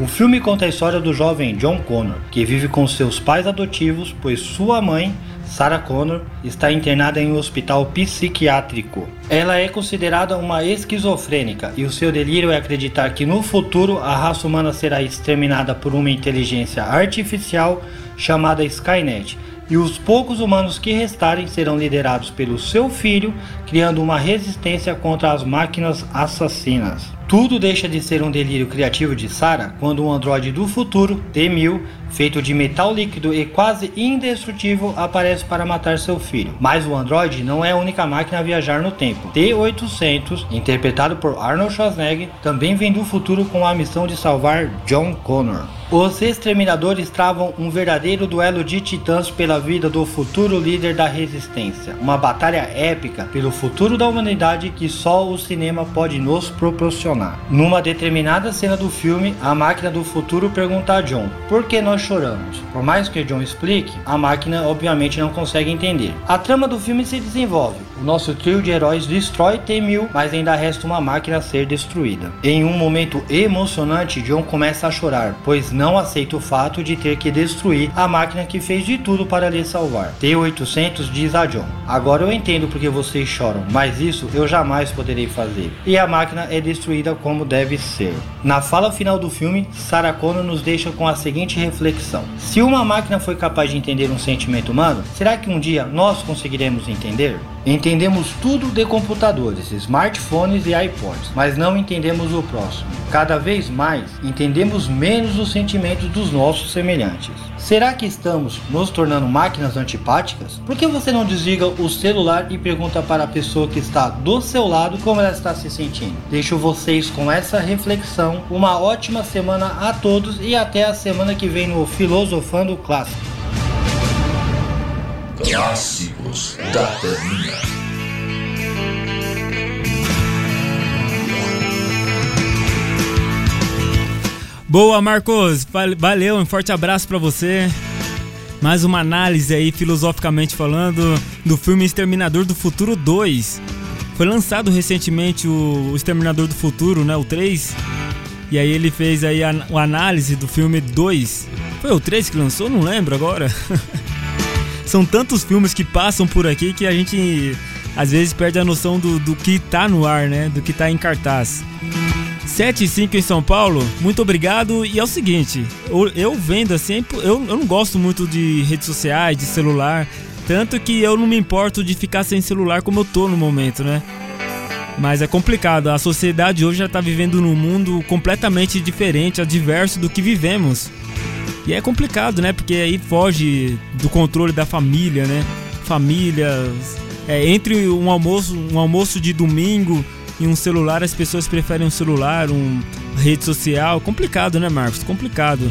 O filme conta a história do jovem John Connor, que vive com seus pais adotivos, pois sua mãe, Sarah Connor, está internada em um hospital psiquiátrico. Ela é considerada uma esquizofrênica e o seu delírio é acreditar que no futuro a raça humana será exterminada por uma inteligência artificial chamada Skynet, e os poucos humanos que restarem serão liderados pelo seu filho, criando uma resistência contra as máquinas assassinas. Tudo deixa de ser um delírio criativo de Sarah quando um androide do futuro, T-1000, feito de metal líquido e quase indestrutível, aparece para matar seu filho. Mas o androide não é a única máquina a viajar no tempo. T-800, interpretado por Arnold Schwarzenegger, também vem do futuro com a missão de salvar John Connor. Os exterminadores travam um verdadeiro duelo de titãs pela vida do futuro líder da resistência. Uma batalha épica pelo futuro da humanidade que só o cinema pode nos proporcionar. Numa determinada cena do filme, a máquina do futuro pergunta a John: por que nós choramos? Por mais que John explique, a máquina obviamente não consegue entender. A trama do filme se desenvolve. Nosso trio de heróis destrói T-1000, mas ainda resta uma máquina a ser destruída. Em um momento emocionante, John começa a chorar, pois não aceita o fato de ter que destruir a máquina que fez de tudo para lhe salvar. T-800 diz a John: Agora eu entendo porque vocês choram, mas isso eu jamais poderei fazer. E a máquina é destruída como deve ser. Na fala final do filme, Sarah Connor nos deixa com a seguinte reflexão: Se uma máquina foi capaz de entender um sentimento humano, será que um dia nós conseguiremos entender? Entendemos tudo de computadores, smartphones e iPods, mas não entendemos o próximo. Cada vez mais entendemos menos os sentimentos dos nossos semelhantes. Será que estamos nos tornando máquinas antipáticas? Por que você não desliga o celular e pergunta para a pessoa que está do seu lado como ela está se sentindo? Deixo vocês com essa reflexão. Uma ótima semana a todos e até a semana que vem no Filosofando Clássico. Da Telinha. Boa, Marcos. Val- Valeu, um forte abraço pra você. Mais uma análise aí, filosoficamente falando, do filme Exterminador do Futuro 2. Foi lançado recentemente o Exterminador do Futuro, né, o 3. E aí ele fez aí a, a análise do filme 2. Foi o 3 que lançou? Não lembro agora. São tantos filmes que passam por aqui que a gente às vezes perde a noção do, do que tá no ar, né? Do que tá em cartaz. 7 e 5 em São Paulo, muito obrigado. E é o seguinte, eu, eu vendo assim, eu, eu não gosto muito de redes sociais, de celular. Tanto que eu não me importo de ficar sem celular como eu tô no momento, né? Mas é complicado, a sociedade hoje já tá vivendo num mundo completamente diferente, adverso do que vivemos. E é complicado, né? Porque aí foge do controle da família, né? Família. É, entre um almoço, um almoço de domingo em um celular, as pessoas preferem um celular, um rede social. Complicado, né, Marcos? Complicado.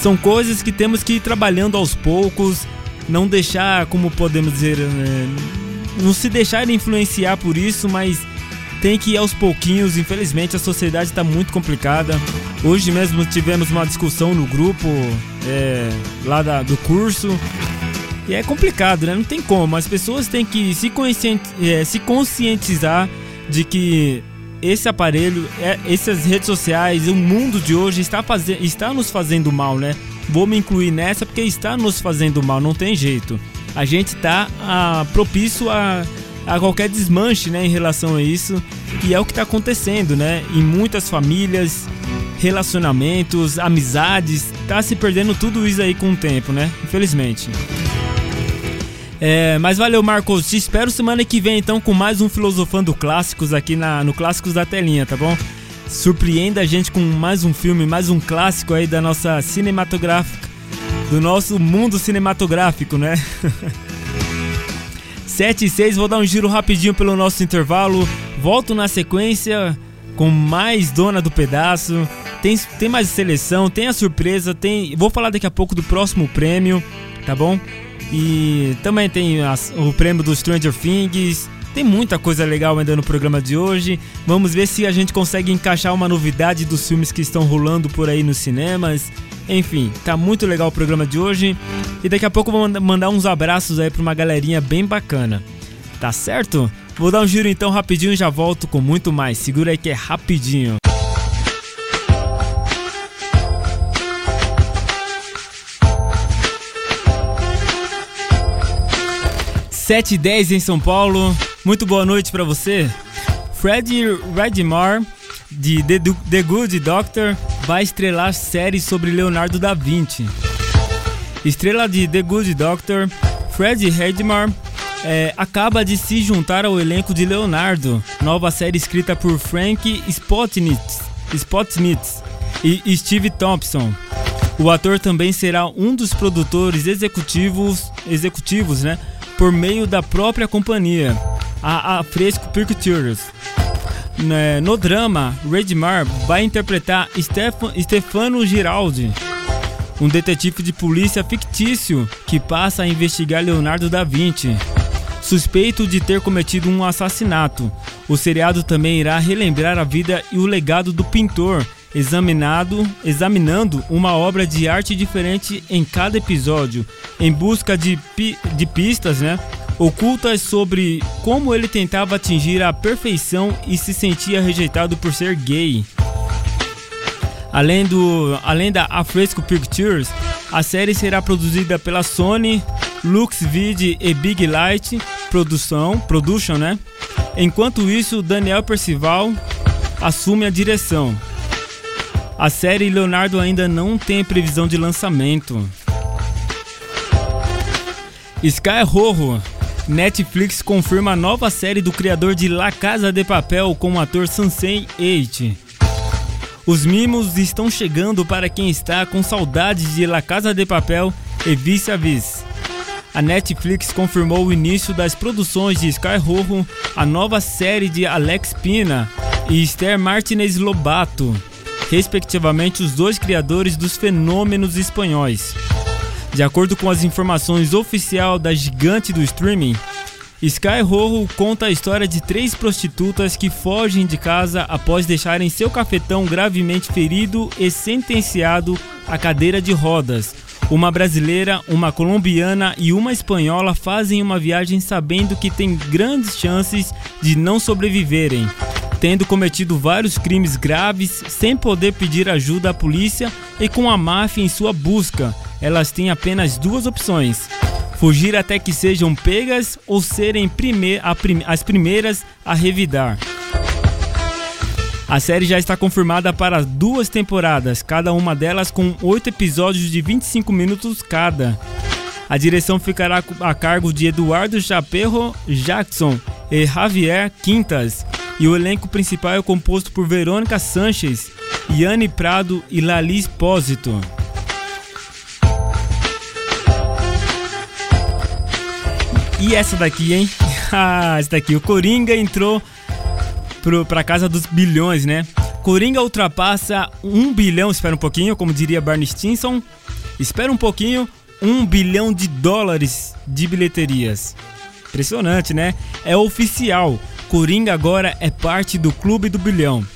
São coisas que temos que ir trabalhando aos poucos, não deixar, como podemos dizer, né, não se deixar influenciar por isso, mas tem que ir aos pouquinhos. Infelizmente, a sociedade está muito complicada. Hoje mesmo tivemos uma discussão no grupo é, lá da- do curso. E é complicado, né? Não tem como. As pessoas têm que se, conscien- é, se conscientizar de que esse aparelho, é, essas redes sociais, o mundo de hoje está, faze está nos fazendo mal, né? Vou me incluir nessa porque está nos fazendo mal, não tem jeito. A gente está ah, propício a, a qualquer desmanche né, em relação a isso. E é o que está acontecendo, né? Em muitas famílias, relacionamentos, amizades, tá se perdendo tudo isso aí com o tempo, né? Infelizmente. É, mas valeu, Marcos. Te espero semana que vem, então, com mais um Filosofando Clássicos aqui na, no Clássicos da Telinha, tá bom? Surpreenda a gente com mais um filme, mais um clássico aí da nossa cinematográfica, do nosso mundo cinematográfico, né? 7 e 6, vou dar um giro rapidinho pelo nosso intervalo. Volto na sequência com mais Dona do Pedaço. Tem, tem mais seleção, tem a surpresa, tem. Vou falar daqui a pouco do próximo prêmio, tá bom? E também tem as- o prêmio do Stranger Things. Tem muita coisa legal ainda no programa de hoje. Vamos ver se a gente consegue encaixar uma novidade dos filmes que estão rolando por aí nos cinemas. Enfim, tá muito legal o programa de hoje. E daqui a pouco vou manda- mandar uns abraços aí pra uma galerinha bem bacana. Tá certo? Vou dar um giro então rapidinho e já volto com muito mais. Segura aí que é rapidinho. Sete e 10 em São Paulo. Muito boa noite pra você. Fred Redmar de The Good Doctor vai estrelar série sobre Leonardo da Vinci. Estrela de The Good Doctor, Fred Redmar é, acaba de se juntar ao elenco de Leonardo, nova série escrita por Frank Spotnitz, Spotnitz e Steve Thompson. O ator também será um dos produtores executivos, executivos né, por meio da própria companhia, a, a Fresco Pictures. Né, No drama, Redmar vai interpretar Stefan- Stefano Giraldi, um detetive de polícia fictício que passa a investigar Leonardo da Vinci, suspeito de ter cometido um assassinato. O seriado também irá relembrar a vida e o legado do pintor, examinado, examinando uma obra de arte diferente em cada episódio, em busca de, pi- de pistas, né? Ocultas sobre como ele tentava atingir a perfeição e se sentia rejeitado por ser gay. Além, do, além da Afresco Pictures, a série será produzida pela Sony, LuxVid e Big Light Produção, Production, né? Enquanto isso, Daniel Percival assume a direção. A série Leonardo ainda não tem previsão de lançamento. Sky Rojo. Netflix confirma a nova série do criador de La Casa de Papel com o ator Sansei Eight. Os mimos estão chegando para quem está com saudades de La Casa de Papel e vice a vis. A Netflix confirmou o início das produções de Sky Rojo, a nova série de Alex Pina e Esther Martinez Lobato, respectivamente os dois criadores dos fenômenos espanhóis. De acordo com as informações oficial da gigante do streaming, Sky Rojo conta a história de três prostitutas que fogem de casa após deixarem seu cafetão gravemente ferido e sentenciado à cadeira de rodas. Uma brasileira, uma colombiana e uma espanhola fazem uma viagem sabendo que têm grandes chances de não sobreviverem, tendo cometido vários crimes graves sem poder pedir ajuda à polícia e com a máfia em sua busca. Elas têm apenas duas opções: fugir até que sejam pegas ou serem prime prim- as primeiras a revidar. A série já está confirmada para duas temporadas, cada uma delas com oito episódios de 25 minutos cada. A direção ficará a cargo de Eduardo Chaperro Jackson e Javier Quintas, e o elenco principal é composto por Verônica Sanches, Yanni Prado e Lali Espósito. E essa daqui, hein? Ah, essa daqui. O Coringa entrou pro, pra casa dos bilhões, né? Coringa ultrapassa um bilhão, espera um pouquinho, como diria Barney Stinson. Espera um pouquinho, um bilhão de dólares de bilheterias. Impressionante, né? É oficial. Coringa agora é parte do Clube do Bilhão.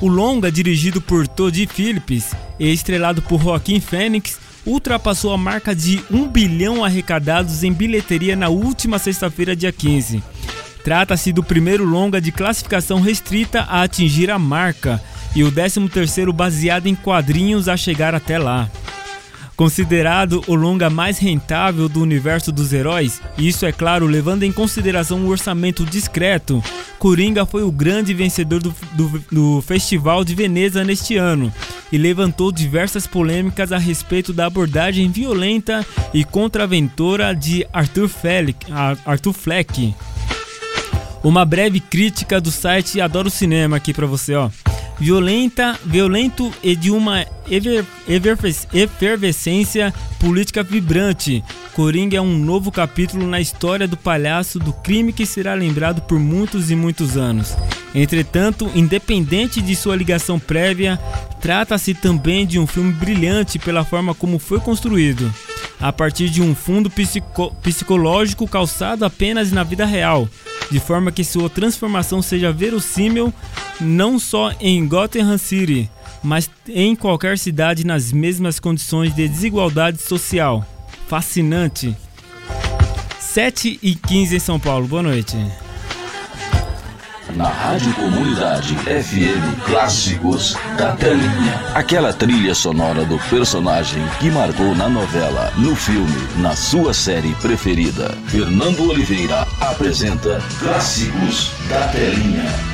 O longa, dirigido por Todd Phillips e estrelado por Joaquim Phoenix, ultrapassou a marca de 1 bilhão arrecadados em bilheteria na última sexta-feira, dia 15. Trata-se do primeiro longa de classificação restrita a atingir a marca e o 13º baseado em quadrinhos a chegar até lá. Considerado o longa mais rentável do universo dos heróis, e isso é claro levando em consideração o orçamento discreto, Coringa foi o grande vencedor do, do, do Festival de Veneza neste ano e levantou diversas polêmicas a respeito da abordagem violenta e contraventora de Arthur, Fleck, Arthur Fleck. Uma breve crítica do site Adoro Cinema aqui pra você, ó. Violenta, violento e de uma efervescência política vibrante. Coringa é um novo capítulo na história do palhaço do crime que será lembrado por muitos e muitos anos. Entretanto, independente de sua ligação prévia, trata-se também de um filme brilhante pela forma como foi construído, a partir de um fundo psico psicológico calçado apenas na vida real, de forma que sua transformação seja verossímil não só em Gotham City, mas em qualquer cidade nas mesmas condições de desigualdade social. Fascinante. 7 e 15 em São Paulo. Boa noite. Na Rádio Comunidade FM Clássicos da Telinha. Aquela trilha sonora do personagem que marcou na novela, no filme, na sua série preferida. Fernando Oliveira apresenta Clássicos da Telinha.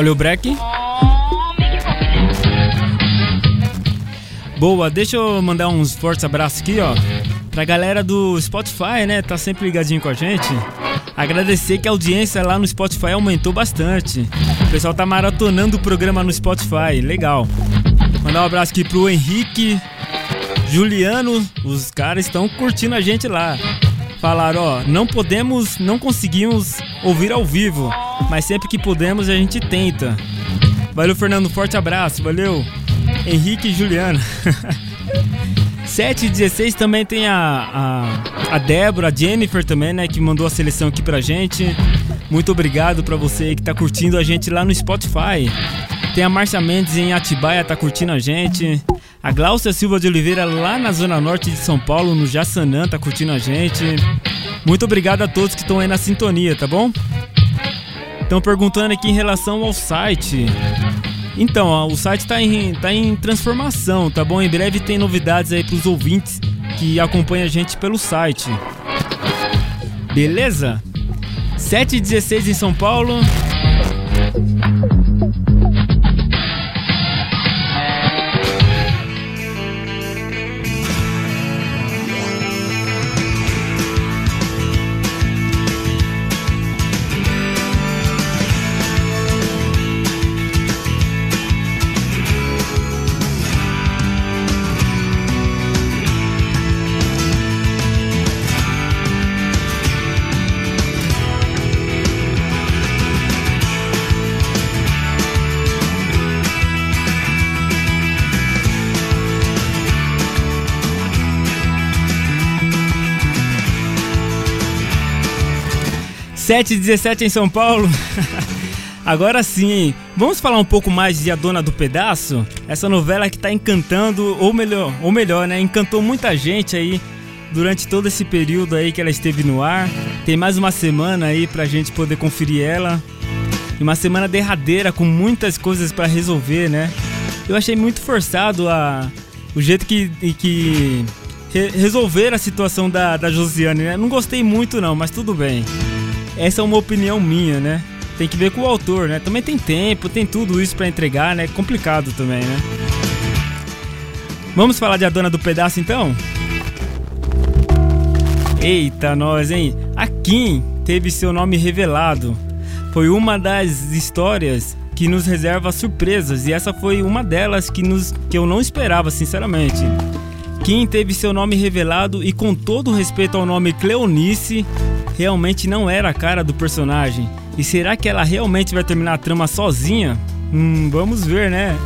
Olha o break. Boa, deixa eu mandar uns fortes abraços aqui, ó. Pra galera do Spotify, né? Tá sempre ligadinho com a gente. Agradecer que a audiência lá no Spotify aumentou bastante. O pessoal tá maratonando o programa no Spotify, legal. Mandar um abraço aqui pro Henrique, Juliano, os caras estão curtindo a gente lá. Falaram, ó, não podemos, não conseguimos ouvir ao vivo, mas sempre que podemos a gente tenta. Valeu, Fernando, forte abraço, valeu. Henrique e Juliano. 7 e 16 também tem a, a, a Débora, a Jennifer também, né, que mandou a seleção aqui pra gente. Muito obrigado pra você que tá curtindo a gente lá no Spotify. Tem a Márcia Mendes em Atibaia, tá curtindo a gente. A Glaucia Silva de Oliveira lá na Zona Norte de São Paulo, no Jaçanã, tá curtindo a gente. Muito obrigado a todos que estão aí na sintonia, tá bom? Estão perguntando aqui em relação ao site. Então, ó, o site tá em, tá em transformação, tá bom? Em breve tem novidades aí pros ouvintes que acompanham a gente pelo site. Beleza? 7h16 em São Paulo. Sete e 17 em São Paulo. Agora sim, vamos falar um pouco mais de A Dona do Pedaço? Essa novela que tá encantando, ou melhor, ou melhor, né? Encantou muita gente aí durante todo esse período aí que ela esteve no ar. Tem mais uma semana aí pra gente poder conferir ela. E uma semana derradeira com muitas coisas pra resolver, né? Eu achei muito forçado a o jeito que, que re- resolver a situação da, da Josiane, né? Não gostei muito não, mas tudo bem. Essa é uma opinião minha, né? Tem que ver com o autor, né? Também tem tempo, tem tudo isso pra entregar, né? Complicado também, né? Vamos falar de A Dona do Pedaço então? Eita, nós, hein? A Kim teve seu nome revelado. Foi uma das histórias que nos reserva surpresas e essa foi uma delas que, nos, que eu não esperava, sinceramente. Kim teve seu nome revelado e, com todo respeito ao nome Cleonice, realmente não era a cara do personagem. E será que ela realmente vai terminar a trama sozinha? Hum, vamos ver, né?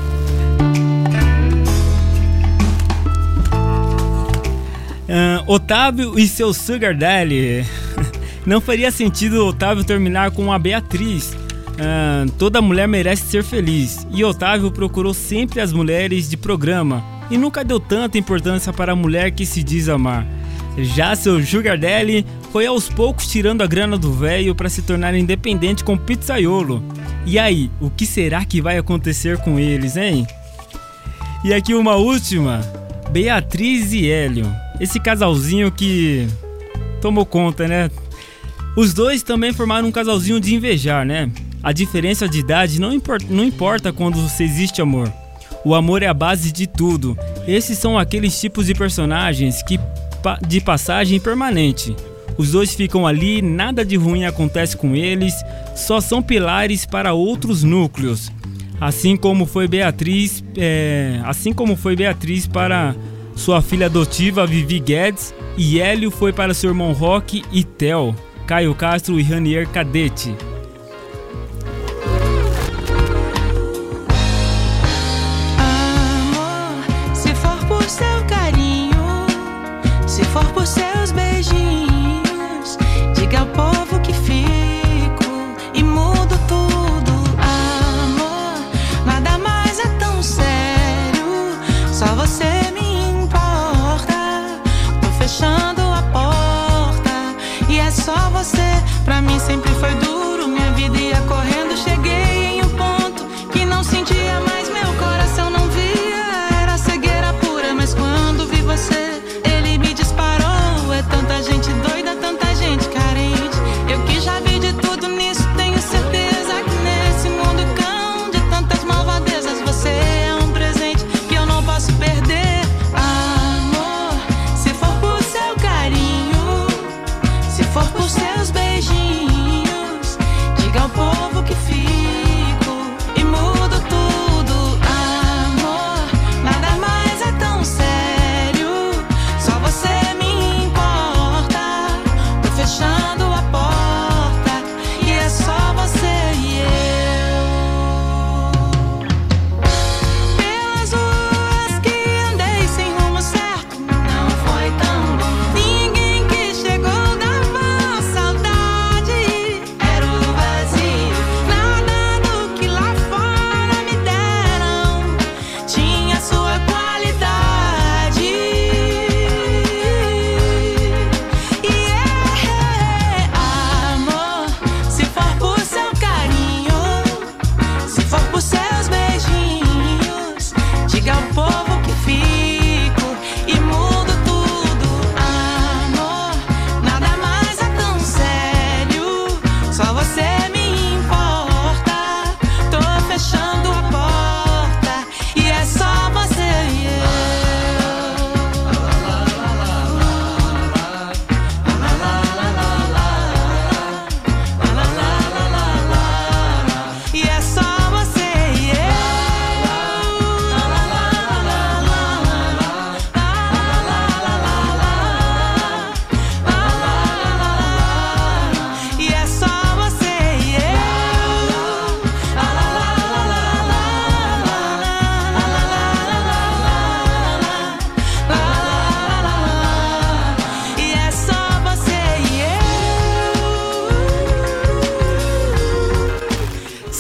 Ah, Otávio e seu Sugar Daddy. Não faria sentido Otávio terminar com a Beatriz. Ah, toda mulher merece ser feliz. E Otávio procurou sempre as mulheres de programa e nunca deu tanta importância para a mulher que se diz amar. Já seu Sugar Daddy foi aos poucos tirando a grana do velho para se tornar independente com pizzaiolo. E aí, o que será que vai acontecer com eles, hein? E aqui uma última: Beatriz e Hélio. Esse casalzinho que tomou conta, né? Os dois também formaram um casalzinho de invejar, né? A diferença de idade não importa, não importa quando existe amor. O amor é a base de tudo. Esses são aqueles tipos de personagens que de passagem permanente. Os dois ficam ali, nada de ruim acontece com eles, só são pilares para outros núcleos. Assim como foi Beatriz, é, assim como foi Beatriz para sua filha adotiva Vivi Guedes e Hélio foi para seu irmão Roque e Tel, Caio Castro e Ranier Cadete.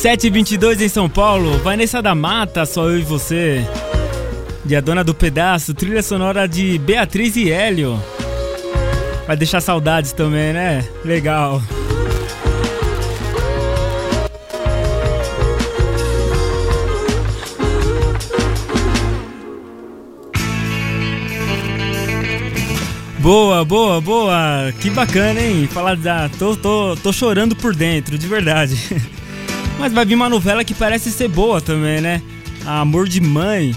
7h22 em São Paulo, Vanessa da Mata, só eu e você. De A Dona do Pedaço, trilha sonora de Beatriz e Hélio. Vai deixar saudades também, né? Legal. Boa, boa, boa. Que bacana, hein? Falar da. Tô, tô, tô chorando por dentro, de verdade. Mas vai vir uma novela que parece ser boa também, né? Amor de Mãe.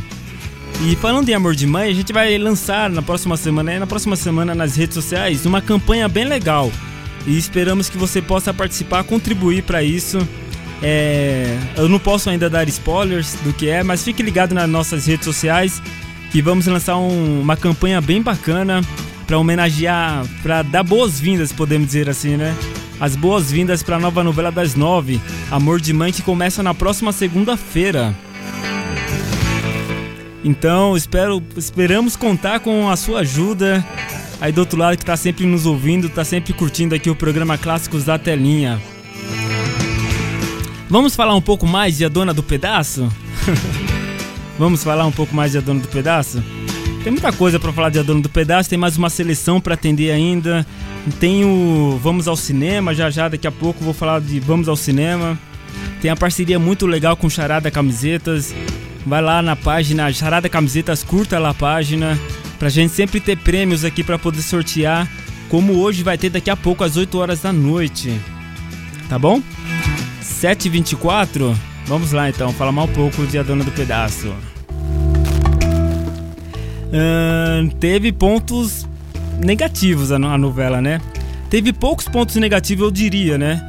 E falando em Amor de Mãe, a gente vai lançar na próxima semana, na próxima semana nas redes sociais, uma campanha bem legal. E esperamos que você possa participar, contribuir para isso. É, eu não posso ainda dar spoilers do que é, mas fique ligado nas nossas redes sociais que que vamos lançar um- uma campanha bem bacana para homenagear, para dar boas-vindas, podemos dizer assim, né? As boas-vindas para a nova novela das nove, Amor de Mãe, que começa na próxima segunda-feira. Então, espero, esperamos contar com a sua ajuda. Aí do outro lado que tá sempre nos ouvindo, tá sempre curtindo aqui o programa Clássicos da Telinha. Vamos falar um pouco mais de A Dona do Pedaço? Vamos falar um pouco mais de A Dona do Pedaço? Tem muita coisa pra falar de A Dona do Pedaço, tem mais uma seleção pra atender ainda. Tem o Vamos ao Cinema, já já daqui a pouco vou falar de Vamos ao Cinema. Tem a parceria muito legal com Charada Camisetas. Vai lá na página Charada Camisetas, curta lá a página. Pra gente sempre ter prêmios aqui pra poder sortear. Como hoje vai ter daqui a pouco às 8 horas da noite. Tá bom? 7h24. Vamos lá então, falar mais um pouco de A Dona do Pedaço. Teve pontos negativos a, a novela, né? Teve poucos pontos negativos, eu diria, né?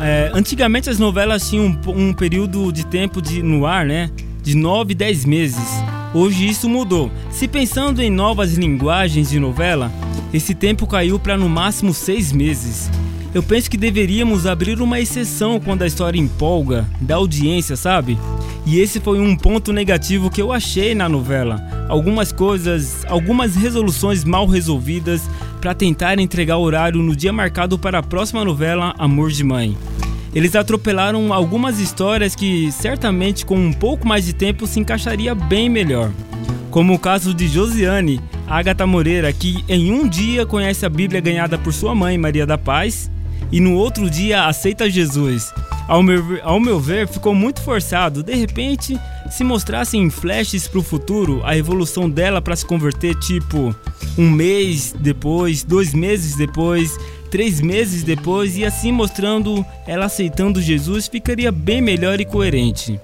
É, antigamente as novelas tinham um, um período de tempo de, no ar, né? De 9, 10 meses. Hoje isso mudou. Se pensando em novas linguagens de novela, esse tempo caiu para no máximo 6 meses. Eu penso que deveríamos abrir uma exceção quando a história empolga, da audiência, sabe? E esse foi um ponto negativo que eu achei na novela. Algumas coisas, algumas resoluções mal resolvidas para tentar entregar o horário no dia marcado para a próxima novela Amor de Mãe. Eles atropelaram algumas histórias que certamente com um pouco mais de tempo se encaixaria bem melhor. Como o caso de Josiane, Agatha Moreira, que em um dia conhece a Bíblia ganhada por sua mãe, Maria da Paz, e no outro dia aceita Jesus. Ao meu, ver- ao meu ver, ficou muito forçado. De repente, se mostrassem em flashes pro futuro a evolução dela para se converter, tipo um mês depois, dois meses depois, três meses depois, e assim mostrando ela aceitando Jesus, ficaria bem melhor e coerente.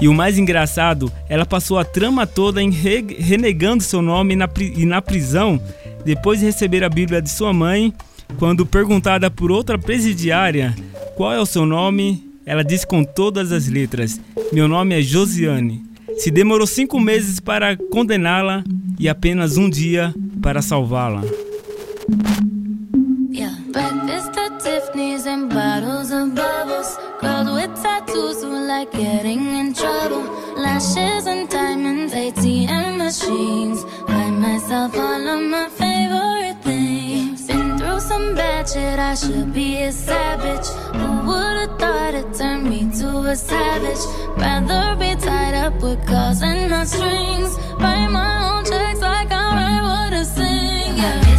E o mais engraçado, ela passou a trama toda em re- renegando seu nome na e na prisão, depois de receber a Bíblia de sua mãe. Quando perguntada por outra presidiária qual é o seu nome, ela disse com todas as letras: Meu nome é Josiane. Se demorou cinco meses para condená-la e apenas um dia para salvá-la. Yeah. Some bad shit, I should be a savage. Who would've thought it turned me to a savage? Rather be tied up with calls and not strings. Write my own checks like I write what I sing. Yeah.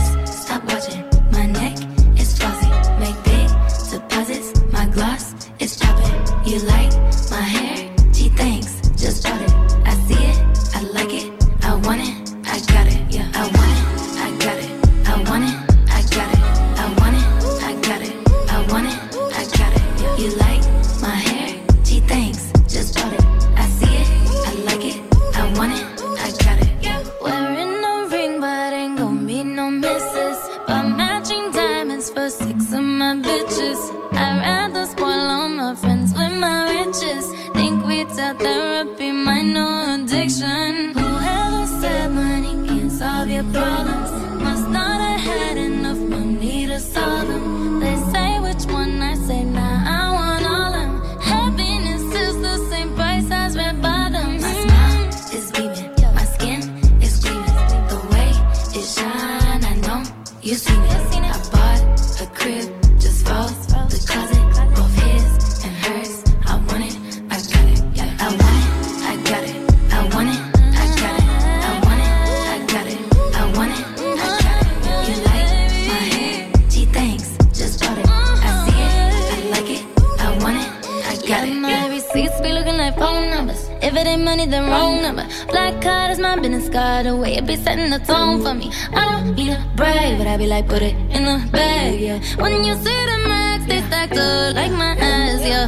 Crib just for the closet, both his and hers. I want it, I got it. I want it, I got it, I want it, I got it, I want it, I got it, I want it, I got it. You like my hair? Gee, thanks, just bought it. I see it, I like it, I want it, I got it. My receipts be looking like phone numbers. If it ain't money, then wrong number. Black card is my business card. The way it be setting the tone for me. I don't need a brag, but I be like, put it in the bag, yeah. When you see the max, they stacked up like my ass, yeah.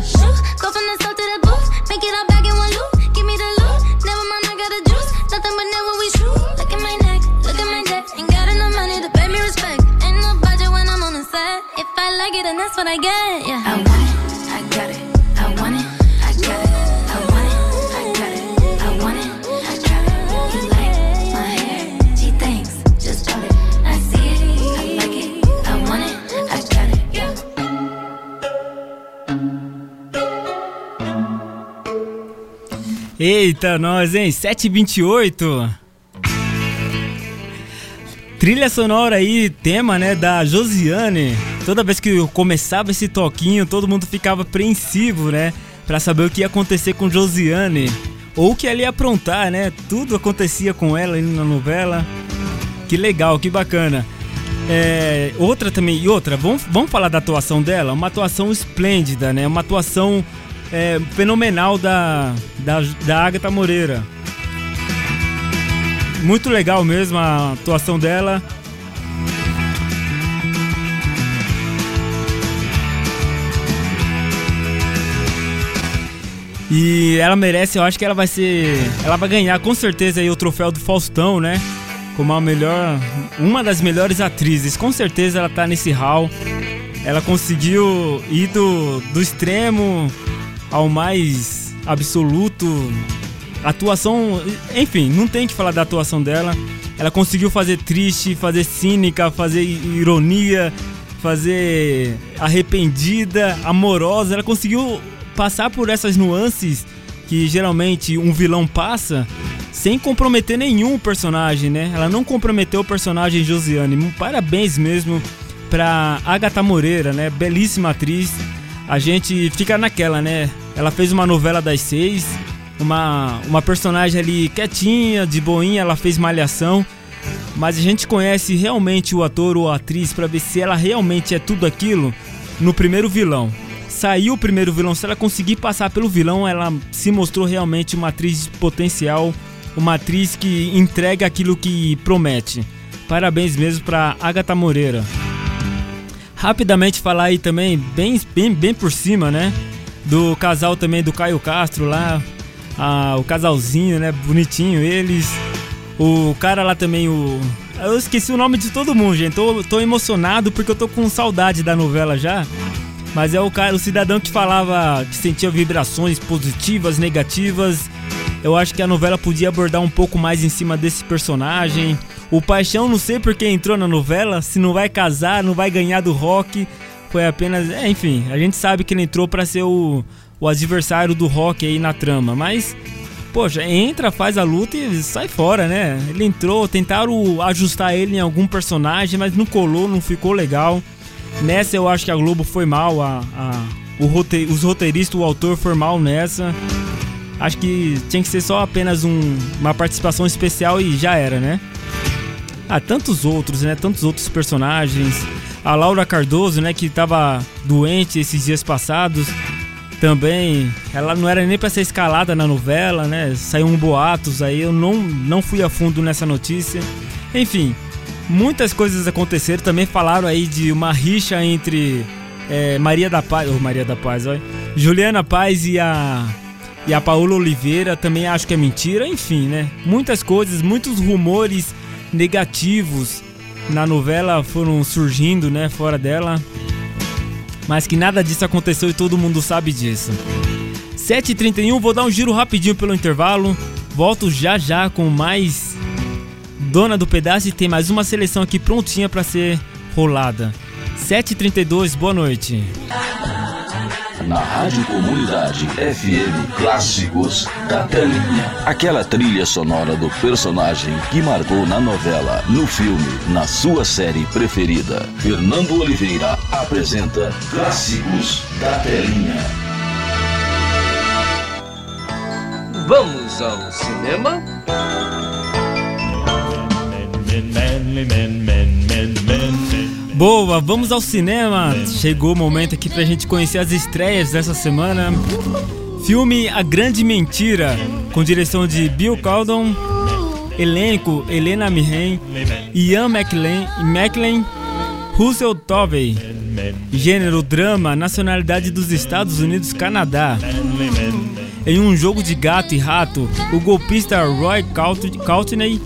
Go from the south to the booth, make it all back in one loop. Give me the loot, never mind, I got the juice. Nothing but never we shoot. Look at my neck, look at my neck. Ain't got enough money to pay me respect. Ain't no budget when I'm on the set. If I like it, then that's what I get, yeah. Eita, nós, hein? 728. Trilha sonora aí, tema, né, da Josiane. Toda vez que começava esse toquinho, todo mundo ficava apreensivo, né? Pra saber o que ia acontecer com Josiane. Ou o que ela ia aprontar, né? Tudo acontecia com ela aí na novela. Que legal, que bacana. É, outra também, e outra, vamos, vamos falar da atuação dela? Uma atuação esplêndida, né? Uma atuação é, fenomenal da, da, da Agatha Moreira. Muito legal mesmo a atuação dela. E ela merece, eu acho que ela vai ser. Ela vai ganhar com certeza aí o troféu do Faustão, né? Como a melhor. Uma das melhores atrizes. Com certeza ela tá nesse hall. Ela conseguiu ir do, do extremo ao mais absoluto. Atuação. Enfim, não tem que falar da atuação dela. Ela conseguiu fazer triste, fazer cínica, fazer ironia, fazer arrependida, amorosa. Ela conseguiu passar por essas nuances que geralmente um vilão passa sem comprometer nenhum personagem, né? Ela não comprometeu o personagem Josiane. Parabéns mesmo pra Agatha Moreira, né? Belíssima atriz. A gente fica naquela, né? Ela fez uma novela das seis, uma, uma personagem ali quietinha, de boinha, ela fez malhação. Mas a gente conhece realmente o ator ou a atriz pra ver se ela realmente é tudo aquilo no primeiro vilão saiu o primeiro vilão, se ela conseguir passar pelo vilão, ela se mostrou realmente uma atriz potencial, uma atriz que entrega aquilo que promete. Parabéns mesmo para Agatha Moreira. Rapidamente falar aí também, bem, bem, bem por cima, né? Do casal também do Caio Castro lá, ah, o casalzinho, né? Bonitinho eles. O cara lá também, o. Eu esqueci o nome de todo mundo, gente. Tô, tô emocionado porque eu tô com saudade da novela já. Mas é o cara, o cidadão que falava que sentia vibrações positivas, negativas. Eu acho que a novela podia abordar um pouco mais em cima desse personagem. O Paixão, não sei porque entrou na novela, se não vai casar, não vai ganhar do rock. Foi apenas. É, enfim, a gente sabe que ele entrou para ser o, o adversário do rock aí na trama, mas. Poxa, entra, faz a luta e sai fora, né? Ele entrou, tentaram ajustar ele em algum personagem, mas não colou, não ficou legal. Nessa eu acho que a Globo foi mal, a, a rote, os roteiristas, o autor foi mal nessa. Acho que tinha que ser só apenas um, uma participação especial e já era, né? Ah, tantos outros, né? Tantos outros personagens. A Laura Cardoso, né? Que tava doente esses dias passados. Também, ela não era nem para ser escalada na novela, né? Saiu um boatos aí, eu não, não fui a fundo nessa notícia. Enfim, muitas coisas aconteceram. Também falaram aí de uma rixa entre é, Maria da Paz, ou Maria da Paz, olha, Juliana Paz e a e a Paola Oliveira. Também acho que é mentira. Enfim, né? Muitas coisas, muitos rumores negativos na novela foram surgindo, né? Fora dela. Mas que nada disso aconteceu e todo mundo sabe disso. 7h31, vou dar um giro rapidinho pelo intervalo. Volto já já com mais dona do pedaço e tem mais uma seleção aqui prontinha para ser rolada. 7h32, boa noite. Na Rádio Comunidade FM Clássicos da Telinha. Aquela trilha sonora do personagem que marcou na novela, no filme, na sua série preferida. Fernando Oliveira apresenta Clássicos da Telinha. Vamos ao cinema? Boa, vamos ao cinema. Chegou o momento aqui pra gente conhecer as estreias dessa semana. Filme A Grande Mentira, com direção de Bill Caldon, elenco Helena Mirren, Ian McLean, McLean Russell Tovey. Gênero drama, nacionalidade dos Estados Unidos, Canadá. Em um jogo de gato e rato, o golpista Roy Courtney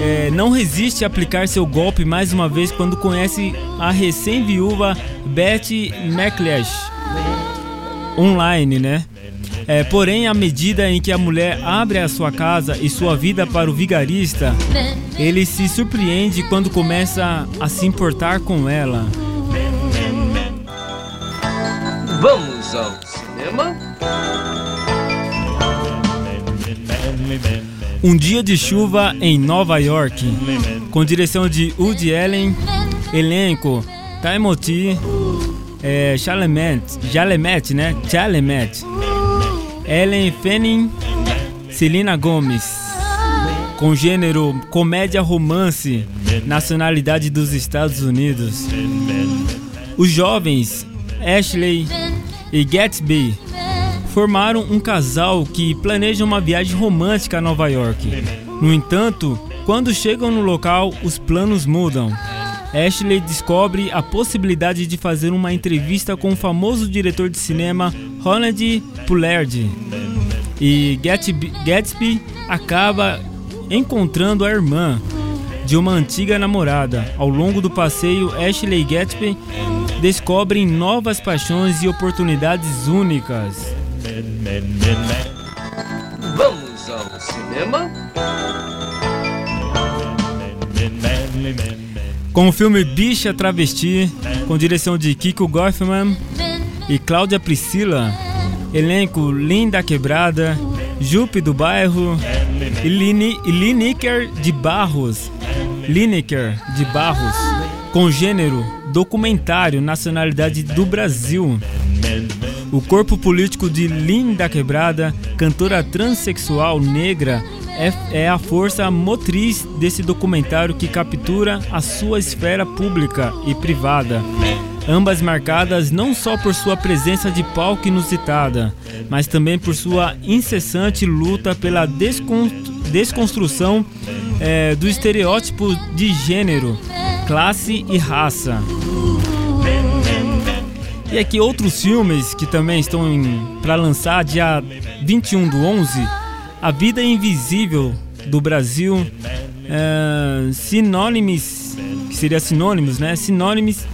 é, não resiste a aplicar seu golpe mais uma vez quando conhece a recém-viúva Betty McLeish online, né? É, porém, à medida em que a mulher abre a sua casa e sua vida para o vigarista, ele se surpreende quando começa a se importar com ela. Vamos ao cinema? Um Dia de Chuva em Nova York, com direção de Woody Allen, elenco Timothy é, Chalamet, né? Chalamet, Ellen Fanning, Selena Gomez, com gênero comédia romance, nacionalidade dos Estados Unidos. Os jovens Ashley e Gatsby formaram um casal que planeja uma viagem romântica a Nova York. No entanto, quando chegam no local, os planos mudam. Ashley descobre a possibilidade de fazer uma entrevista com o famoso diretor de cinema Ronald Pollard. E Gatsby, Gatsby acaba encontrando a irmã de uma antiga namorada. Ao longo do passeio, Ashley e Gatsby descobrem novas paixões e oportunidades únicas. Vamos ao cinema? Com o filme Bicha Travesti, com direção de Kiko Goffman e Cláudia Priscila, elenco Linda Quebrada, Jupe do Bairro e, Lineker de Barros, Lineker de Barros, com gênero documentário, nacionalidade do Brasil. O corpo político de Linda Quebrada, cantora transexual negra, é, é a força motriz desse documentário que captura a sua esfera pública e privada. Ambas marcadas não só por sua presença de palco inusitada, mas também por sua incessante luta pela descon- desconstrução eh, do estereótipo de gênero, classe e raça. E aqui outros filmes que também estão para lançar dia 21 do 11, A Vida Invisível do Brasil, é, Sinônimos, que seria sinônimos, né? Sinônimos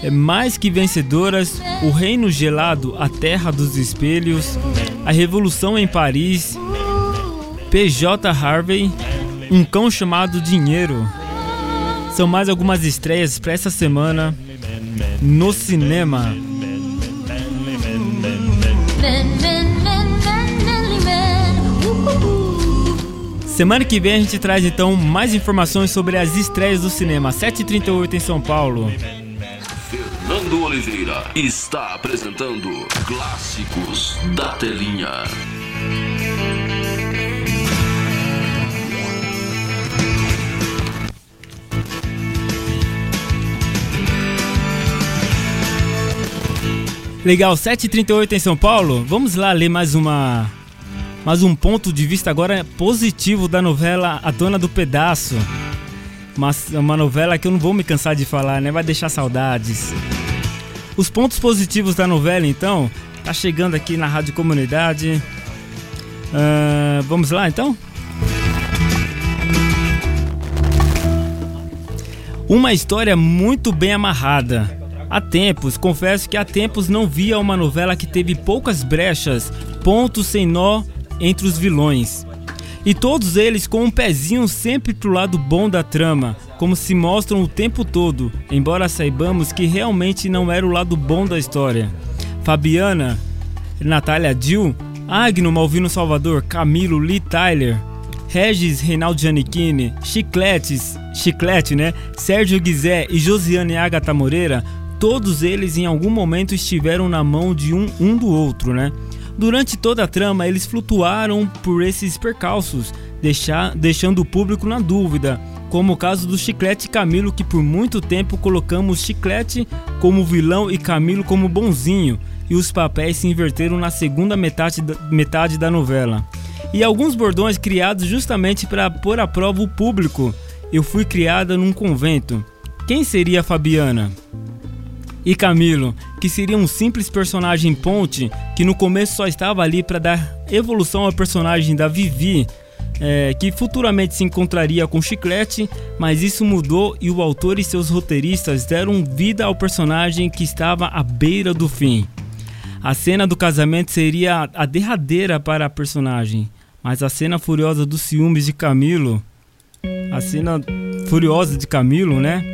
é mais que vencedoras, O Reino Gelado, A Terra dos Espelhos, A Revolução em Paris, PJ Harvey, Um Cão Chamado Dinheiro. São mais algumas estreias para essa semana no cinema. Semana que vem a gente traz então mais informações sobre as estreias do cinema. 7h38 em São Paulo. Fernando Oliveira está apresentando Clássicos da Telinha. Legal, 7h38 em São Paulo. Vamos lá ler mais uma. Mais um ponto de vista agora positivo da novela A Dona do Pedaço. Uma, uma novela que eu não vou me cansar de falar, né? Vai deixar saudades. Os pontos positivos da novela, então, tá chegando aqui na Rádio Comunidade. Ah, vamos lá, então? Uma história muito bem amarrada. Há tempos, confesso que há tempos não via uma novela que teve poucas brechas, pontos sem nó entre os vilões. E todos eles com um pezinho sempre pro lado bom da trama, como se mostram o tempo todo, embora saibamos que realmente não era o lado bom da história. Fabiana, Natália Dill, Agno Malvino Salvador, Camilo Lee Tyler, Regis Reinaldo Giannichini, Chicletes, Chiclete, né? Sérgio Guizé e Josiane Agatha Moreira, todos eles em algum momento estiveram na mão de um, um do outro, né? Durante toda a trama, eles flutuaram por esses percalços, deixar, deixando o público na dúvida, como o caso do Chiclete e Camilo, que por muito tempo colocamos Chiclete como vilão e Camilo como bonzinho, e os papéis se inverteram na segunda metade da, metade da novela. E alguns bordões criados justamente para pôr à prova o público. Eu fui criada num convento. Quem seria a Fabiana? E Camilo, que seria um simples personagem ponte que no começo só estava ali para dar evolução ao personagem da Vivi, é, que futuramente se encontraria com Chiclete, mas isso mudou e o autor e seus roteiristas deram vida ao personagem que estava à beira do fim. A cena do casamento seria a derradeira para a personagem, mas a cena furiosa dos ciúmes de Camilo, a cena furiosa de Camilo, né?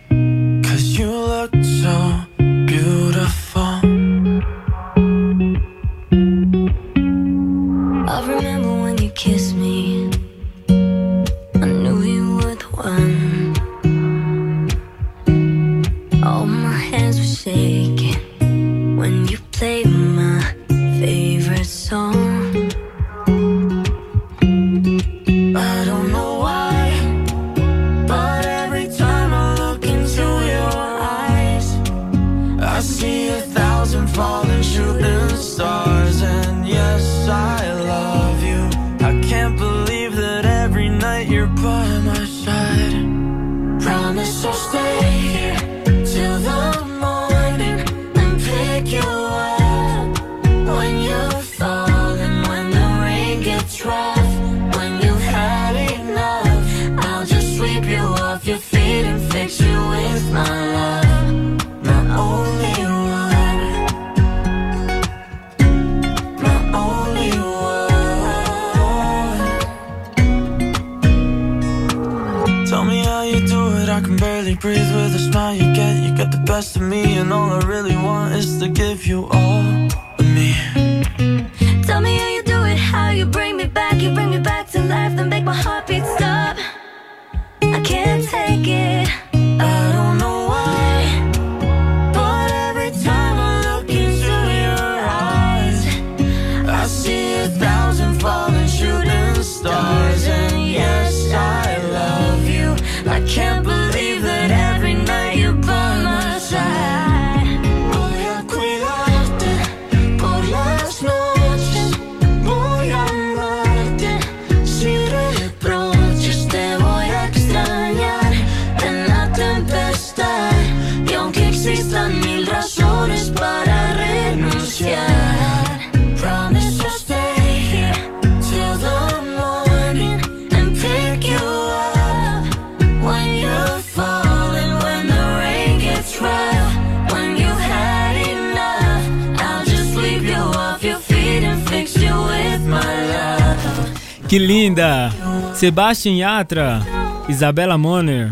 Sebastian Yatra, Isabela Moner,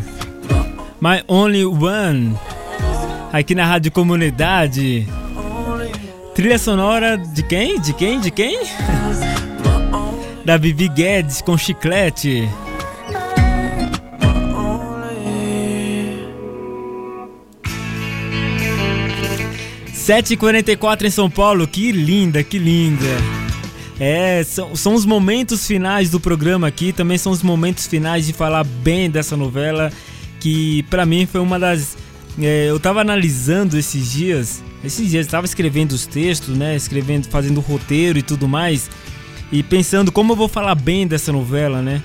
My Only One, aqui na Rádio Comunidade. Trilha sonora de quem? De quem? De quem? da Vivi Guedes com chiclete. Sete 44 em São Paulo, que linda, que linda. É, são, são os momentos finais do programa aqui, também são os momentos finais de falar bem dessa novela, que pra mim foi uma das. é, eu tava analisando esses dias, esses dias, tava escrevendo os textos, né? Escrevendo, fazendo roteiro e tudo mais, e pensando como eu vou falar bem dessa novela, né?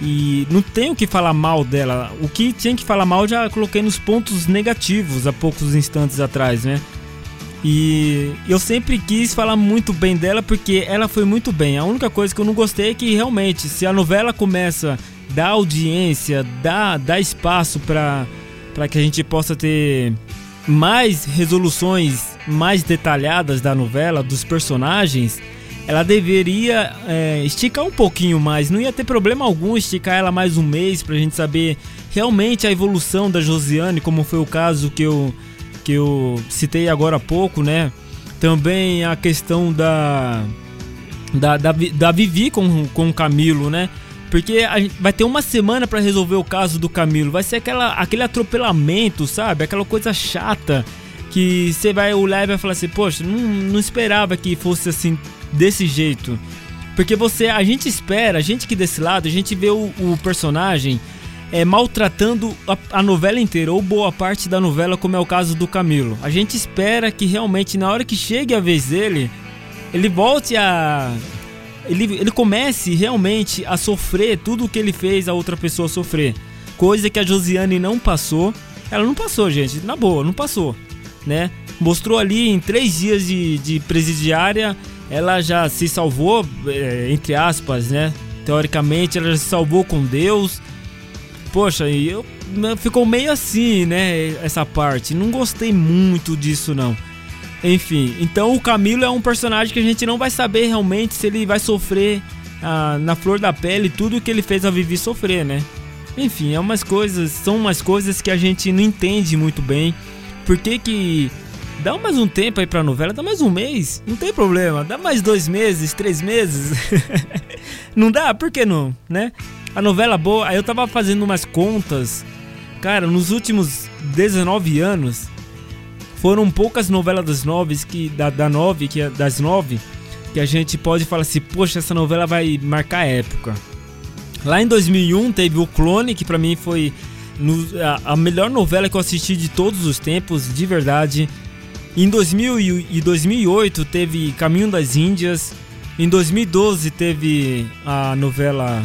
E não tenho que falar mal dela. O que tinha que falar mal já coloquei nos pontos negativos há poucos instantes atrás, né? E eu sempre quis falar muito bem dela porque ela foi muito bem. A única coisa que eu não gostei é que realmente, se a novela começa a dar audiência, dá, dá espaço para que a gente possa ter mais resoluções mais detalhadas da novela, dos personagens, ela deveria é, esticar um pouquinho mais. Não ia ter problema algum esticar ela mais um mês pra gente saber realmente a evolução da Josiane, como foi o caso que eu que eu citei agora há pouco, né? Também a questão da da, da, da Vivi com, com o Camilo, né? Porque a vai ter uma semana pra resolver o caso do Camilo. Vai ser aquela, aquele atropelamento, sabe? Aquela coisa chata que você vai olhar e vai falar assim: Poxa, não, não esperava que fosse assim, desse jeito. Porque você, a gente espera, a gente que desse lado, a gente vê o, o personagem é, maltratando a, a novela inteira, ou boa parte da novela, como é o caso do Camilo. A gente espera que realmente, na hora que chegue a vez dele, ele volte a. Ele, ele comece realmente a sofrer tudo o que ele fez a outra pessoa sofrer. Coisa que a Josiane não passou. Ela não passou, gente, na boa, não passou. Né? Mostrou ali em três dias de, de presidiária, ela já se salvou, é, entre aspas, né? Teoricamente, ela já se salvou com Deus. Poxa, eu né, ficou meio assim, né? Essa parte. Não gostei muito disso, não. Enfim, então o Camilo é um personagem que a gente não vai saber realmente se ele vai sofrer ah, na flor da pele tudo que ele fez a Vivi sofrer, né? Enfim, é umas coisas, são umas coisas que a gente não entende muito bem. Por que que dá mais um tempo aí pra novela, dá mais um mês, não tem problema. Dá mais dois meses, três meses. não dá? Por que não, né? A novela boa, aí eu tava fazendo umas contas. Cara, nos últimos 19 anos, foram poucas novelas das nove que da, da nove que é das nove que a gente pode falar assim, poxa, essa novela vai marcar época. Lá em 2001 teve o Clone, que pra mim foi no- a, a melhor novela que eu assisti de todos os tempos, de verdade. Em 2000 e e 2008 teve Caminho das Índias. Em 2012 teve a novela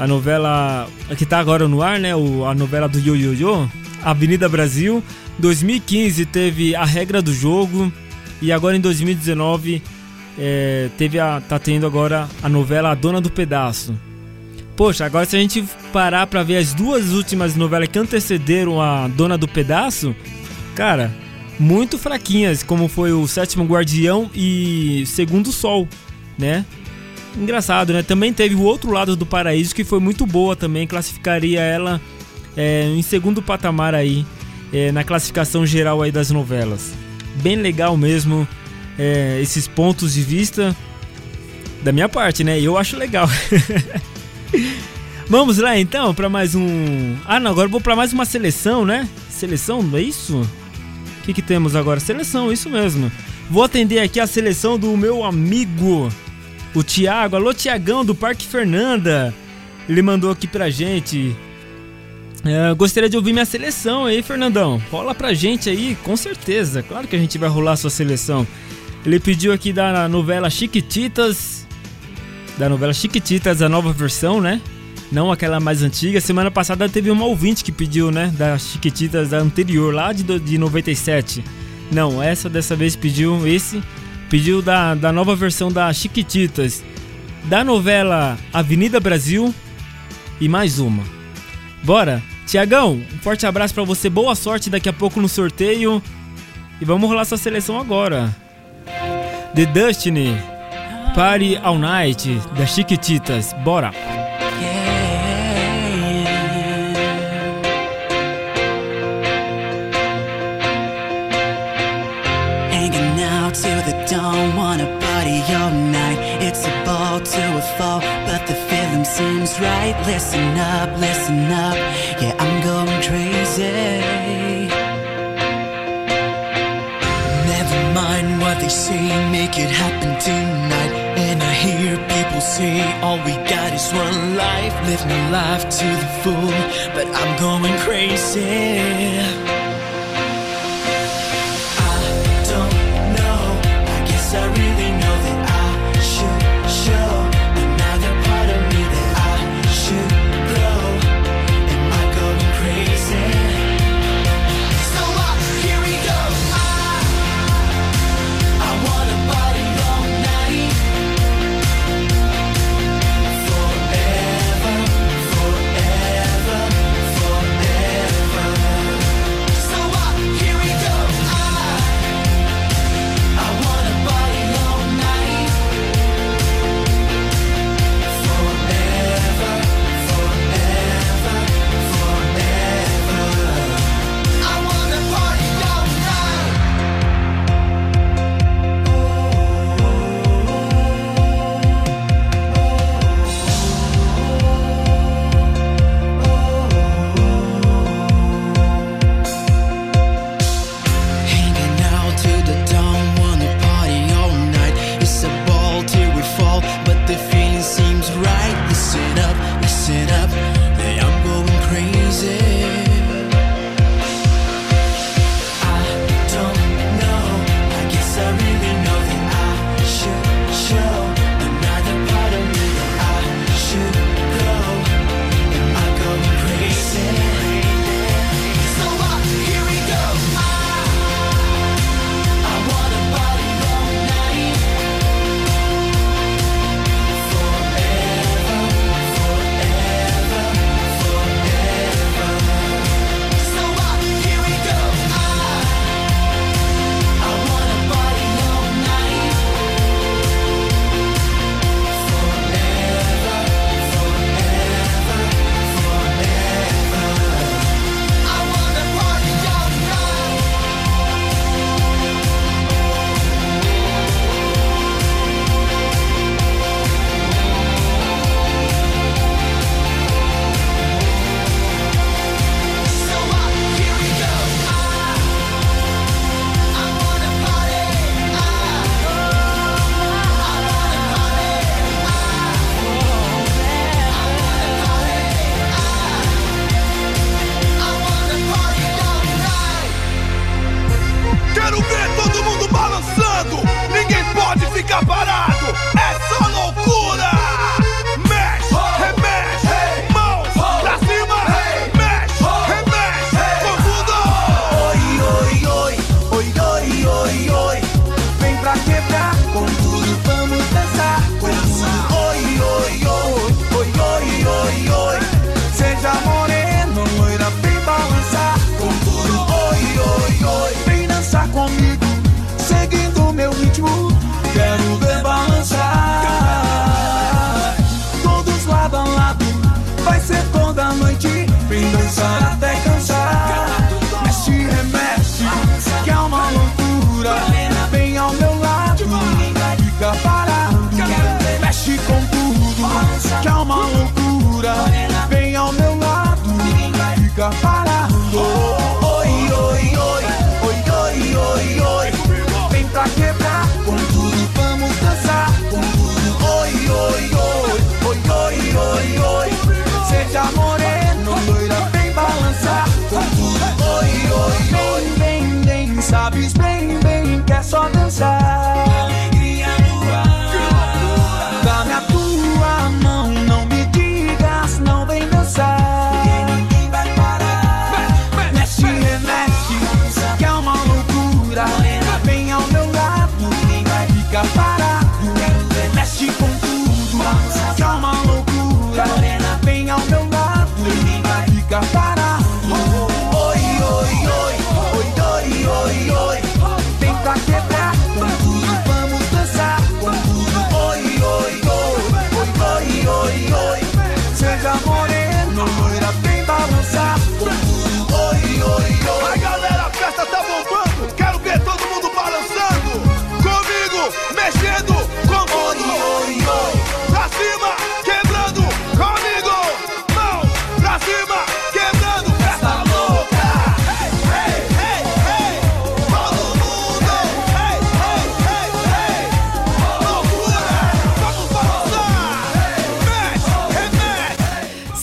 a novela que tá agora no ar, né? O, a novela do Yo Yo Yo, Avenida Brasil. 2015 teve A Regra do Jogo e agora em 2019 é, teve a tá tendo agora a novela A Dona do Pedaço. Poxa, agora se a gente parar pra ver as duas últimas novelas que antecederam a Dona do Pedaço, cara, muito fraquinhas, como foi o Sétimo Guardião e Segundo Sol, né? Engraçado, né? Também teve o outro lado do paraíso que foi muito boa também, classificaria ela é, em segundo patamar aí é, na classificação geral aí das novelas. Bem legal mesmo é, esses pontos de vista da minha parte, né? Eu acho legal. Vamos lá então para mais um. Ah, não, agora vou para mais uma seleção, né? Seleção, é isso? O que, que temos agora? Seleção, isso mesmo. Vou atender aqui a seleção do meu amigo, o Thiago. Alô, Tiagão do Parque Fernanda. Ele mandou aqui pra gente. É, gostaria de ouvir minha seleção aí, Fernandão. Rola pra gente aí, com certeza. Claro que a gente vai rolar a sua seleção. Ele pediu aqui da novela Chiquititas. Da novela Chiquititas, a nova versão, né? Não aquela mais antiga. Semana passada teve uma ouvinte que pediu, né? Da Chiquititas da anterior, lá de, de 97. Não, essa dessa vez pediu esse. Pediu da, da nova versão da Chiquititas. Da novela Avenida Brasil. E mais uma. Bora! Tiagão, um forte abraço pra você, boa sorte daqui a pouco no sorteio. E vamos rolar sua seleção agora. The Destiny, Party All Night, da Chiquititas, bora! The wanna party all night. It's a ball to a fall, but the feeling seems right. Listen up, listen up, yeah, I'm going crazy. Never mind what they say, make it happen tonight. And I hear people say, all we got is one life. Live my life to the full, but I'm going crazy.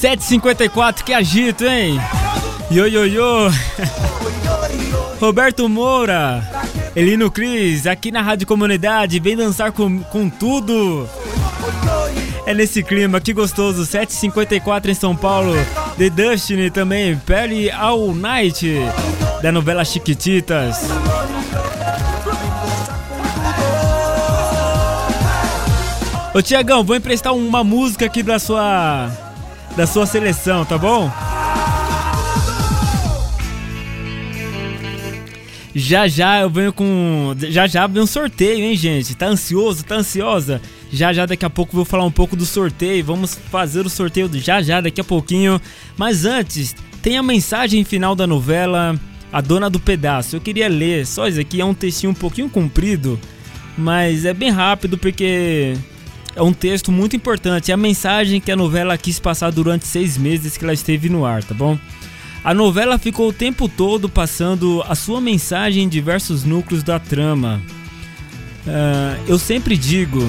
7h54, que agito, hein? Yo, yo, yo. Roberto Moura, Elino Cris, aqui na Rádio Comunidade, vem dançar com, com tudo. É nesse clima, que gostoso, 7h54 em São Paulo. The Destiny também, Perry All Night, da novela Chiquititas. Ô Tiagão, vou emprestar uma música aqui da sua da sua seleção, tá bom? Já já eu venho com. Já já vem um sorteio, hein, gente? Tá ansioso? Tá ansiosa? Já já daqui a pouco vou falar um pouco do sorteio. Vamos fazer o sorteio do já já daqui a pouquinho. Mas antes, tem a mensagem final da novela A Dona do Pedaço. Eu queria ler, só isso aqui é um textinho um pouquinho comprido, mas é bem rápido porque é um texto muito importante. É a mensagem que a novela quis passar durante seis meses que ela esteve no ar, tá bom? A novela ficou o tempo todo passando a sua mensagem em diversos núcleos da trama. Ah, eu sempre digo,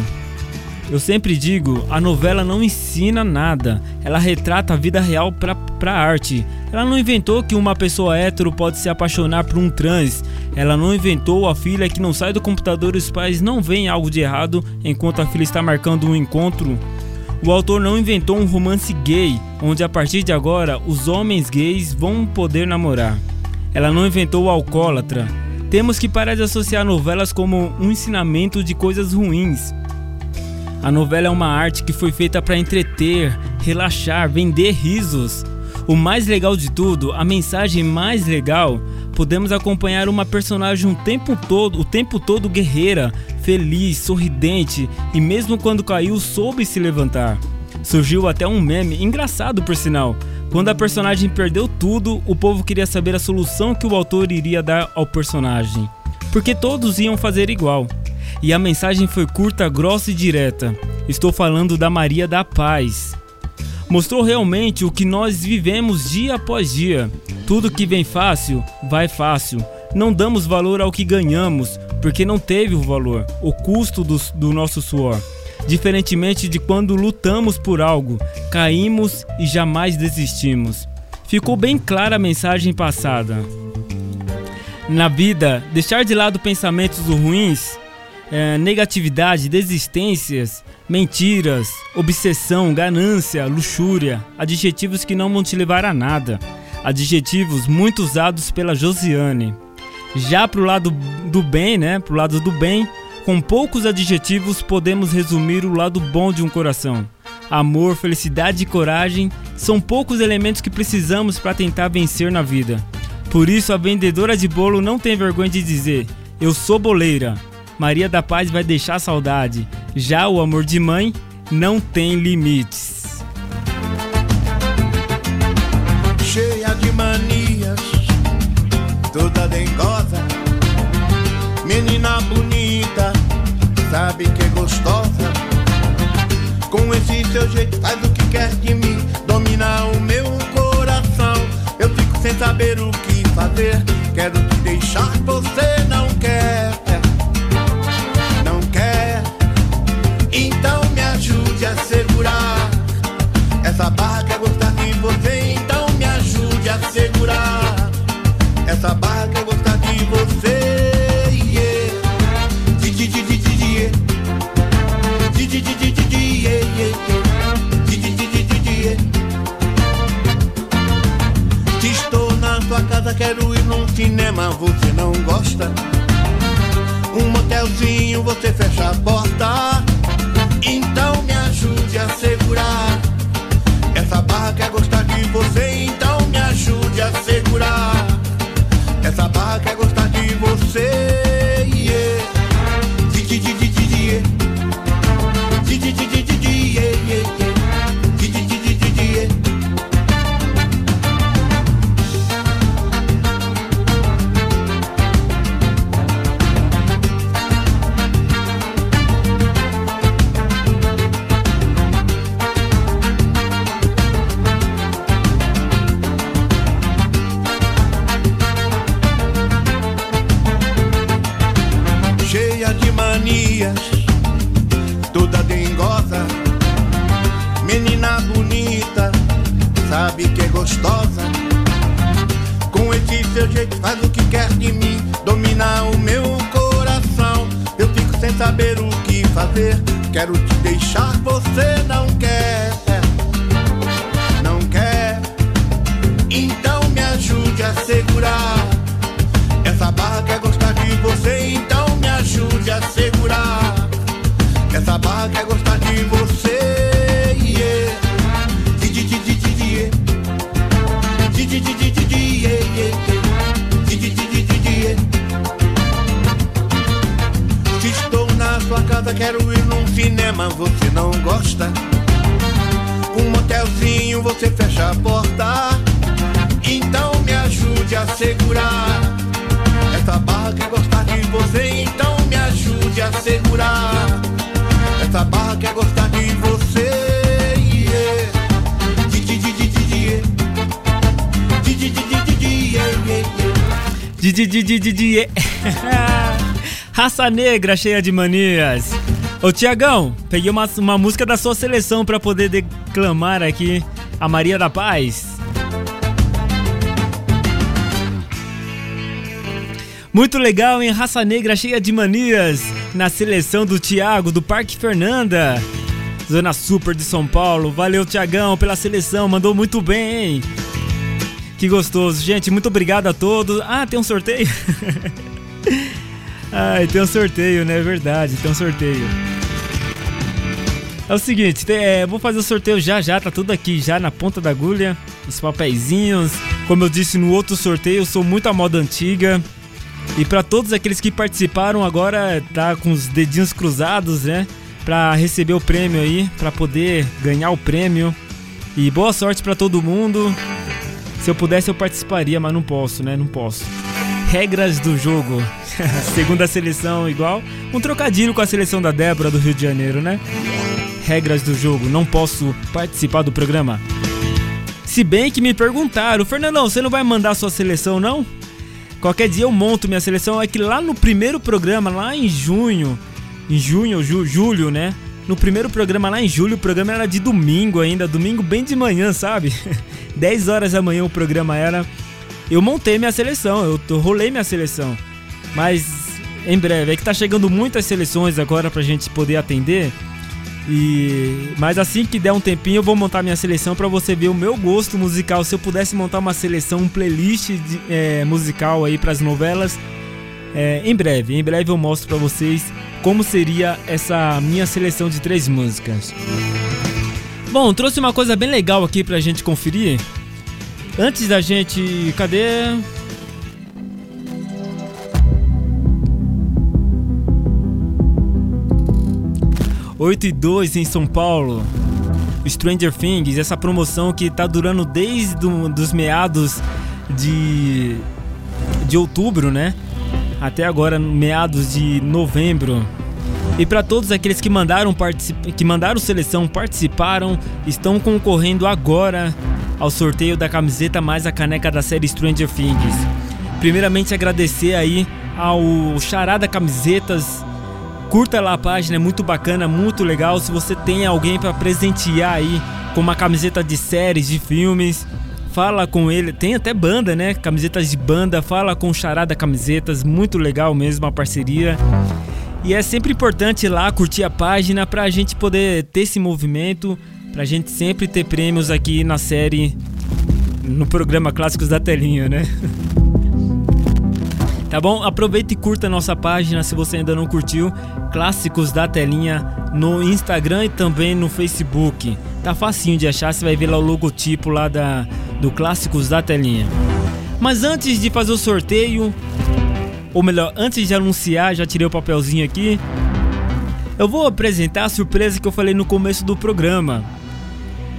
eu sempre digo, a novela não ensina nada. Ela retrata a vida real pra, pra arte. Ela não inventou que uma pessoa hétero pode se apaixonar por um trans. Ela não inventou a filha que não sai do computador e os pais não veem algo de errado enquanto a filha está marcando um encontro. O autor não inventou um romance gay, onde a partir de agora os homens gays vão poder namorar. Ela não inventou o alcoólatra. Temos que parar de associar novelas como um ensinamento de coisas ruins. A novela é uma arte que foi feita para entreter, relaxar, vender risos. O mais legal de tudo, a mensagem mais legal, podemos acompanhar uma personagem o tempo todo, o tempo todo guerreira, feliz, sorridente e mesmo quando caiu soube se levantar. Surgiu até um meme, engraçado por sinal. Quando a personagem perdeu tudo, o povo queria saber a solução que o autor iria dar ao personagem. Porque todos iam fazer igual. E a mensagem foi curta, grossa e direta. Estou falando da Maria da Paz. Mostrou realmente o que nós vivemos dia após dia. Tudo que vem fácil, vai fácil. Não damos valor ao que ganhamos, porque não teve o valor, o custo do, do nosso suor. Diferentemente de quando lutamos por algo, caímos e jamais desistimos. Ficou bem clara a mensagem passada. Na vida, deixar de lado pensamentos ruins, eh, negatividade, desistências, mentiras, obsessão, ganância, luxúria, adjetivos que não vão te levar a nada. Adjetivos muito usados pela Josiane. Já pro lado do bem, né? Pro lado do bem, com poucos adjetivos podemos resumir o lado bom de um coração. Amor, felicidade e coragem são poucos elementos que precisamos para tentar vencer na vida. Por isso, a vendedora de bolo não tem vergonha de dizer: Eu sou boleira. Maria da Paz vai deixar saudade. Já o amor de mãe não tem limites. cheia de manias, toda dengosa. Menina bonita, sabe que é gostosa. Com esse seu jeito, faz o que quer de mim, domina o meu coração. Eu fico sem saber o que fazer. Quero te deixar, você não quer. Essa barra quer gostar de você, então me ajude a segurar. Essa barra quer gostar de você. Yeah. Di, di, di, di, di, di. Di, di, di, di, di, di, yeah, yeah. Di, di, di, di, di, di, yeah. Estou na sua casa, quero ir num cinema, você não gosta? Um motelzinho, você fecha a porta. Então me ajude a segurar. Você, então me ajude a segurar. Essa barra quer gostar de você. Didi. Raça Negra cheia de manias. Ô Tiagão, peguei uma, uma música da sua seleção pra poder declamar aqui a Maria da Paz. Muito legal, hein? Raça Negra cheia de manias na seleção do Thiago do Parque Fernanda, Zona Super de São Paulo. Valeu, Tiagão, pela seleção, mandou muito bem, hein? Que gostoso. Gente, muito obrigado a todos. Ah, tem um sorteio? Ai, tem um sorteio, né? É verdade, tem um sorteio. É o seguinte, é, vou fazer o sorteio já já, tá tudo aqui já na ponta da agulha, os papeizinhos. Como eu disse no outro sorteio, eu sou muito a moda antiga. E pra todos aqueles que participaram agora, tá com os dedinhos cruzados, né? Pra receber o prêmio aí, pra poder ganhar o prêmio. E boa sorte pra todo mundo. Se eu pudesse, eu participaria, mas não posso, né? Não posso. Regras do jogo. Segunda seleção igual. Um trocadilho com a seleção da Débora do Rio de Janeiro, né? Regras do jogo. Não posso participar do programa. Se bem que me perguntaram, Fernandão, você não vai mandar sua seleção, não? Qualquer dia eu monto minha seleção. É que lá no primeiro programa, lá em junho, em junho ju- julho, né? No primeiro programa lá em julho, o programa era de domingo ainda, domingo bem de manhã, sabe? 10 horas da manhã o programa era. Eu montei minha seleção, eu rolei minha seleção. Mas em breve, é que tá chegando muitas seleções agora pra gente poder atender. E mas assim que der um tempinho eu vou montar minha seleção pra você ver o meu gosto musical. Se eu pudesse montar uma seleção, um playlist de- é, musical aí pras novelas, é, em breve, em breve eu mostro pra vocês como seria essa minha seleção de três músicas. Bom, trouxe uma coisa bem legal aqui pra gente conferir. Antes da gente, cadê? Oito e 2 em São Paulo. Stranger Things, essa promoção que tá durando desde do, dos meados de de outubro, né? Até agora, meados de novembro. E para todos aqueles que mandaram que mandaram seleção, participaram, estão concorrendo agora ao sorteio da camiseta mais a caneca da série Stranger Things. Primeiramente agradecer aí ao Charada Camisetas. Curta lá a página, é muito bacana, muito legal. Se você tem alguém para presentear aí com uma camiseta de séries, de filmes, fala com ele. Tem até banda, né? Camisetas de banda, fala com o Charada Camisetas, muito legal mesmo a parceria. E é sempre importante ir lá curtir a página pra gente poder ter esse movimento, pra gente sempre ter prêmios aqui na série, no programa Clássicos da Telinha, né? Tá bom? Aproveita e curta a nossa página se você ainda não curtiu. Clássicos da Telinha no Instagram e também no Facebook. Tá facinho de achar, você vai ver lá o logotipo lá da, do Clássicos da Telinha. Mas antes de fazer o sorteio, ou melhor, antes de anunciar, já tirei o papelzinho aqui. Eu vou apresentar a surpresa que eu falei no começo do programa.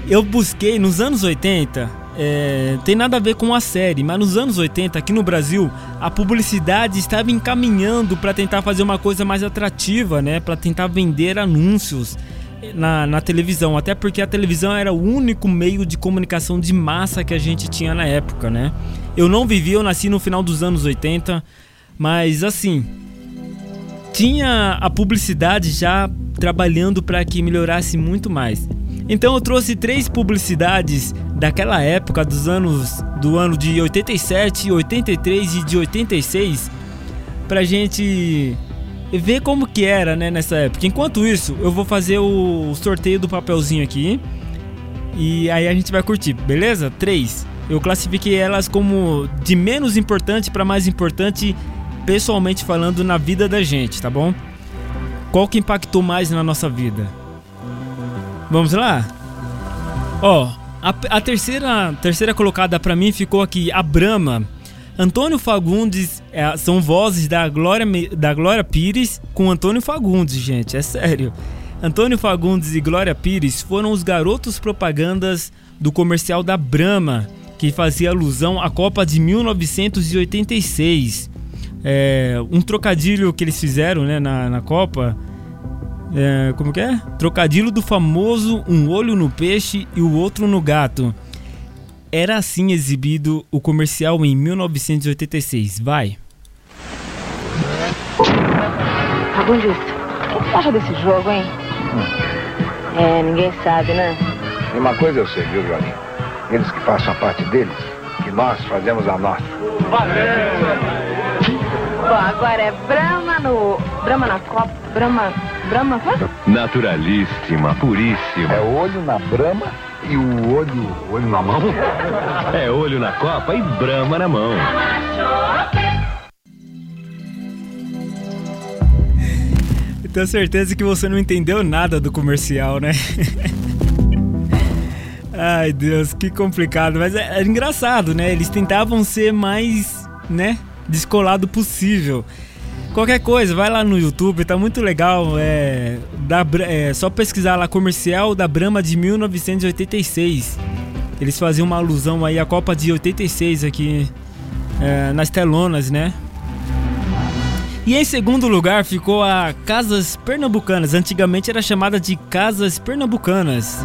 Eu busquei nos anos 80, é, tem nada a ver com a série, mas nos anos 80 aqui no Brasil, a publicidade estava encaminhando para tentar fazer uma coisa mais atrativa, né? Para tentar vender anúncios na, na televisão, até porque a televisão era o único meio de comunicação de massa que a gente tinha na época, né? Eu não vivi, eu nasci no final dos anos 80, mas assim, tinha a publicidade já trabalhando para que melhorasse muito mais. Então eu trouxe três publicidades daquela época dos anos do ano de 87, 83 e de 86 pra gente ver como que era, né, nessa época. Enquanto isso, eu vou fazer o sorteio do papelzinho aqui. E aí a gente vai curtir, beleza? Três. Eu classifiquei elas como de menos importante para mais importante, pessoalmente falando, na vida da gente, tá bom? Qual que impactou mais na nossa vida? Vamos lá? Ó, a, a terceira, terceira colocada pra mim ficou aqui, a Brahma. Antônio Fagundes é, são vozes da Glória, da Glória Pires com Antônio Fagundes, gente, é sério. Antônio Fagundes e Glória Pires foram os garotos propagandas do comercial da Brahma, que fazia alusão à Copa de 1986. É, um trocadilho que eles fizeram né, na, na Copa. É, como que é? Trocadilho do famoso um olho no peixe e o outro no gato. Era assim exibido o comercial em 1986. Vai. Fagundes, o que você acha desse jogo, hein? É, ninguém sabe, né? E uma coisa eu sei, viu, Joaquim? Eles que façam a parte deles, que nós fazemos a nossa. Bom, agora é Brahma no. Brahma na Copa. Brahma. Brahma. quê? Naturalíssima, puríssima. É olho na brama e o olho, olho na mão? É olho na copa e brama na mão. Eu tenho certeza que você não entendeu nada do comercial, né? Ai, Deus, que complicado. Mas é, é engraçado, né? Eles tentavam ser mais, né? Descolado possível. Qualquer coisa, vai lá no YouTube, tá muito legal. É, da, é só pesquisar lá comercial da Brahma de 1986. Eles faziam uma alusão aí à Copa de 86 aqui é, nas telonas, né? E em segundo lugar ficou a Casas Pernambucanas. Antigamente era chamada de Casas Pernambucanas.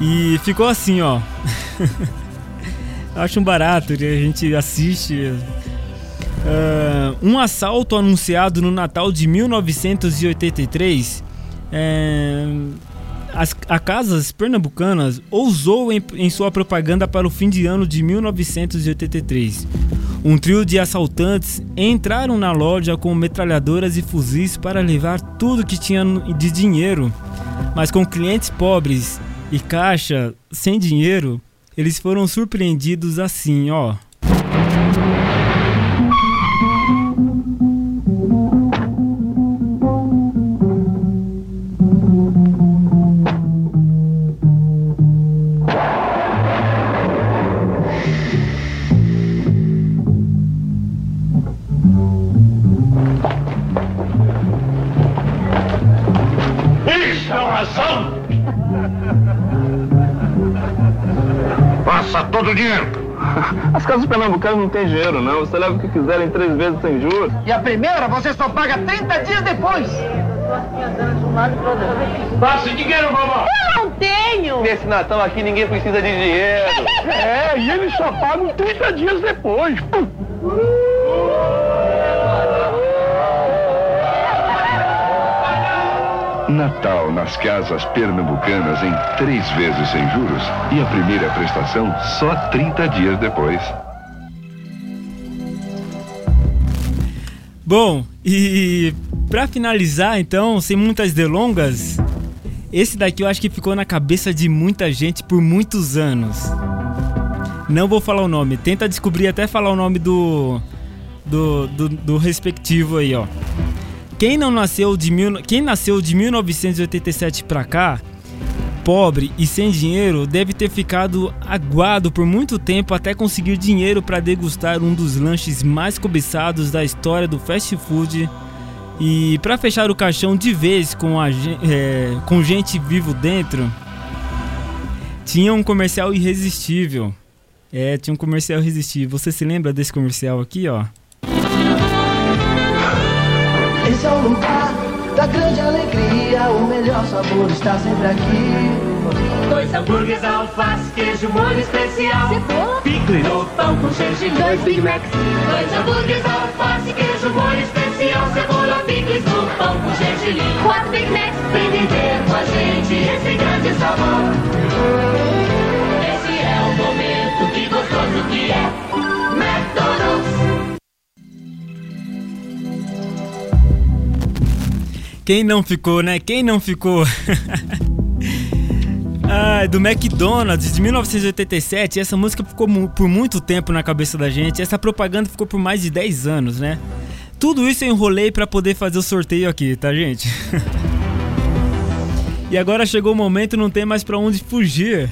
E ficou assim, ó. Acho um barato a gente assiste. Ah, um assalto anunciado no Natal de 1983. é, as, a Casas Pernambucanas ousou em, em sua propaganda para o fim de ano de 1983. Um trio de assaltantes entraram na loja com metralhadoras e fuzis para levar tudo que tinha de dinheiro. Mas com clientes pobres e caixa sem dinheiro, eles foram surpreendidos assim, ó. Dinheiro! As casas pernambucanas não tem dinheiro, não. Você leva o que quiser em três vezes sem juros. E a primeira você só paga 30 dias depois. Passa o dinheiro, vovó! Eu não tenho. Nesse Natal aqui ninguém precisa de dinheiro. É, e eles só pagam 30 dias depois. Natal nas casas pernambucanas em três vezes sem juros e a primeira prestação só 30 dias depois. Bom, e pra finalizar então, sem muitas delongas, esse daqui eu acho que ficou na cabeça de muita gente por muitos anos. Não vou falar o nome, tenta descobrir até falar o nome do do, do, do respectivo aí, ó. Quem não nasceu de mil, quem nasceu de 1987 pra cá, pobre e sem dinheiro, deve ter ficado aguado por muito tempo até conseguir dinheiro para degustar um dos lanches mais cobiçados da história do fast food. E para fechar o caixão de vez com, a, é, com gente vivo dentro, tinha um comercial irresistível. É, tinha um comercial irresistível. Você se lembra desse comercial aqui, ó? Esse é o lugar da grande alegria. O melhor sabor está sempre aqui. Dois hambúrgueres, alface, queijo, molho especial. Cebola. Picle no pão com gergelim. Dois Big Macs. Dois hambúrgueres, alface, queijo, molho especial. Cebola, picles no pão com gergelim. Quatro Big Macs. Vem viver com a gente esse grande sabor. Esse é o momento que gostoso que é. Quem não ficou, né? Quem não ficou? Ah, do McDonald's de 1987. Essa música ficou mu- por muito tempo na cabeça da gente. Essa propaganda ficou por mais de 10 anos, né? Tudo isso eu enrolei pra poder fazer o sorteio aqui, tá, gente? e agora chegou o momento, não tem mais pra onde fugir.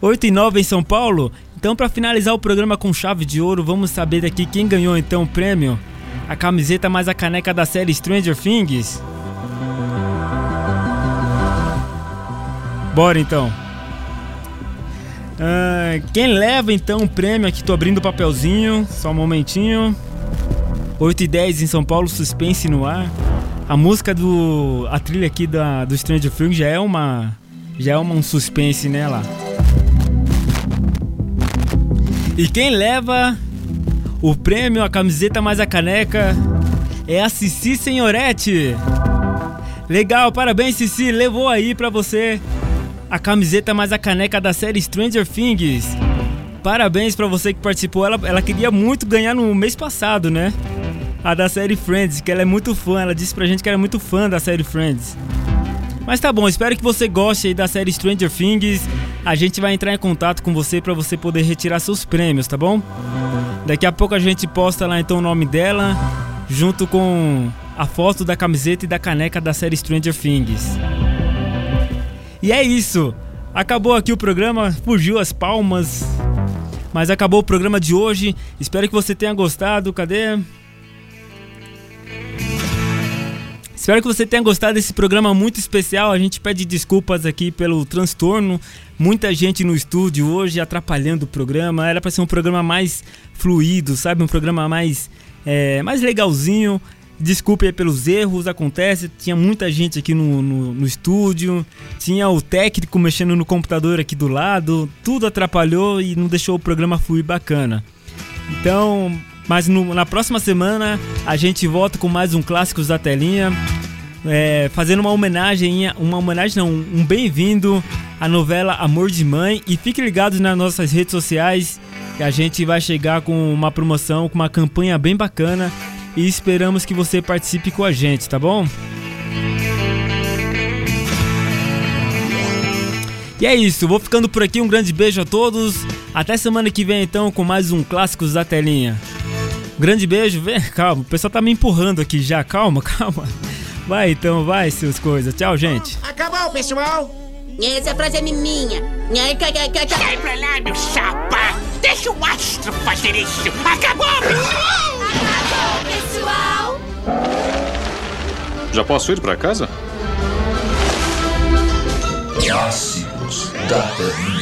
8 e 9 em São Paulo. Então, pra finalizar o programa com chave de ouro, vamos saber daqui quem ganhou então o prêmio. A camiseta mais a caneca da série Stranger Things. Bora então. Ah, quem leva então o prêmio aqui? Tô abrindo o papelzinho, só um momentinho. 8 e 10 em São Paulo, suspense no ar. A música do. A trilha aqui da, do Stranger Things já é uma. Já é uma, um suspense nela. E quem leva o prêmio, a camiseta mais a caneca é a Cici Senhorete. Legal, parabéns Cici, levou aí pra você a camiseta mais a caneca da série Stranger Things. Parabéns pra você que participou. Ela, ela queria muito ganhar no mês passado, né? A da série Friends, que ela é muito fã. Ela disse pra gente que era muito fã da série Friends. Mas tá bom, espero que você goste aí da série Stranger Things. A gente vai entrar em contato com você pra você poder retirar seus prêmios, tá bom? Daqui a pouco a gente posta lá então o nome dela, junto com a foto da camiseta e da caneca da série Stranger Things. E é isso. Acabou aqui o programa, fugiu as palmas. Mas acabou o programa de hoje. Espero que você tenha gostado. Cadê? Espero que você tenha gostado desse programa muito especial. A gente pede desculpas aqui pelo transtorno. Muita gente no estúdio hoje atrapalhando o programa. Era para ser um programa mais fluido, sabe? Um programa mais, é, mais legalzinho. Desculpe pelos erros, acontece. Tinha muita gente aqui no, no, no estúdio. Tinha o técnico mexendo no computador aqui do lado. Tudo atrapalhou e não deixou o programa fluir bacana. Então, mas no- na próxima semana a gente volta com mais um Clássicos da Telinha. é, fazendo uma homenagem, uma homenagem não, um bem-vindo à novela Amor de Mãe. E fique ligados nas nossas redes sociais que a gente vai chegar com uma promoção, com uma campanha bem bacana. E esperamos que você participe com a gente, tá bom? E é isso, vou ficando por aqui. Um grande beijo a todos. Até semana que vem, então, com mais um Clássicos da Telinha. Grande beijo. Vem, calma, o pessoal tá me empurrando aqui já. Calma, calma. Vai então, vai, seus coisas. Tchau, gente. Acabou, pessoal. Essa frase é minha. Sai pra lá, meu chapa. Deixa o astro fazer isso. Acabou, Acabou, pessoal! Já posso ir pra casa? Clássicos da Telinha.